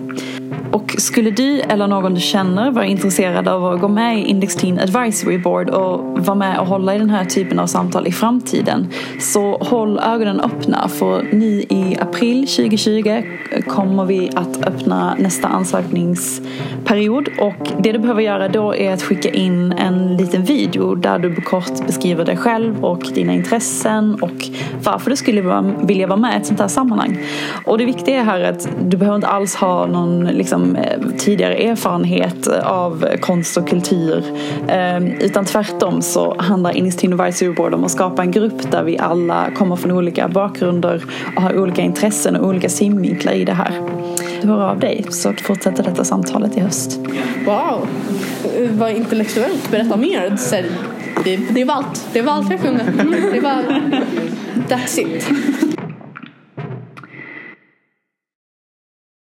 Och skulle du eller någon du känner vara intresserad av att gå med i Index Teen Advisory Board och vara med och hålla i den här typen av samtal i framtiden så håll ögonen öppna för nu i april 2020 kommer vi att öppna nästa ansökningsperiod och det du behöver göra då är att skicka in en liten video där du kort beskriver dig själv och dina intressen och varför du skulle vilja vara med i ett sånt här sammanhang. Och det viktiga här är att du behöver inte alls ha någon liksom, Liksom, eh, tidigare erfarenhet av konst och kultur ehm, utan tvärtom så handlar Inistino Vice Board om att skapa en grupp där vi alla kommer från olika bakgrunder och har olika intressen och olika synvinklar i det här. Du hör av dig så fortsätter detta samtalet i höst. Wow, eh, vad intellektuellt. Berätta mer. Det, det var allt. Det var allt jag kunde. Det var... That's it.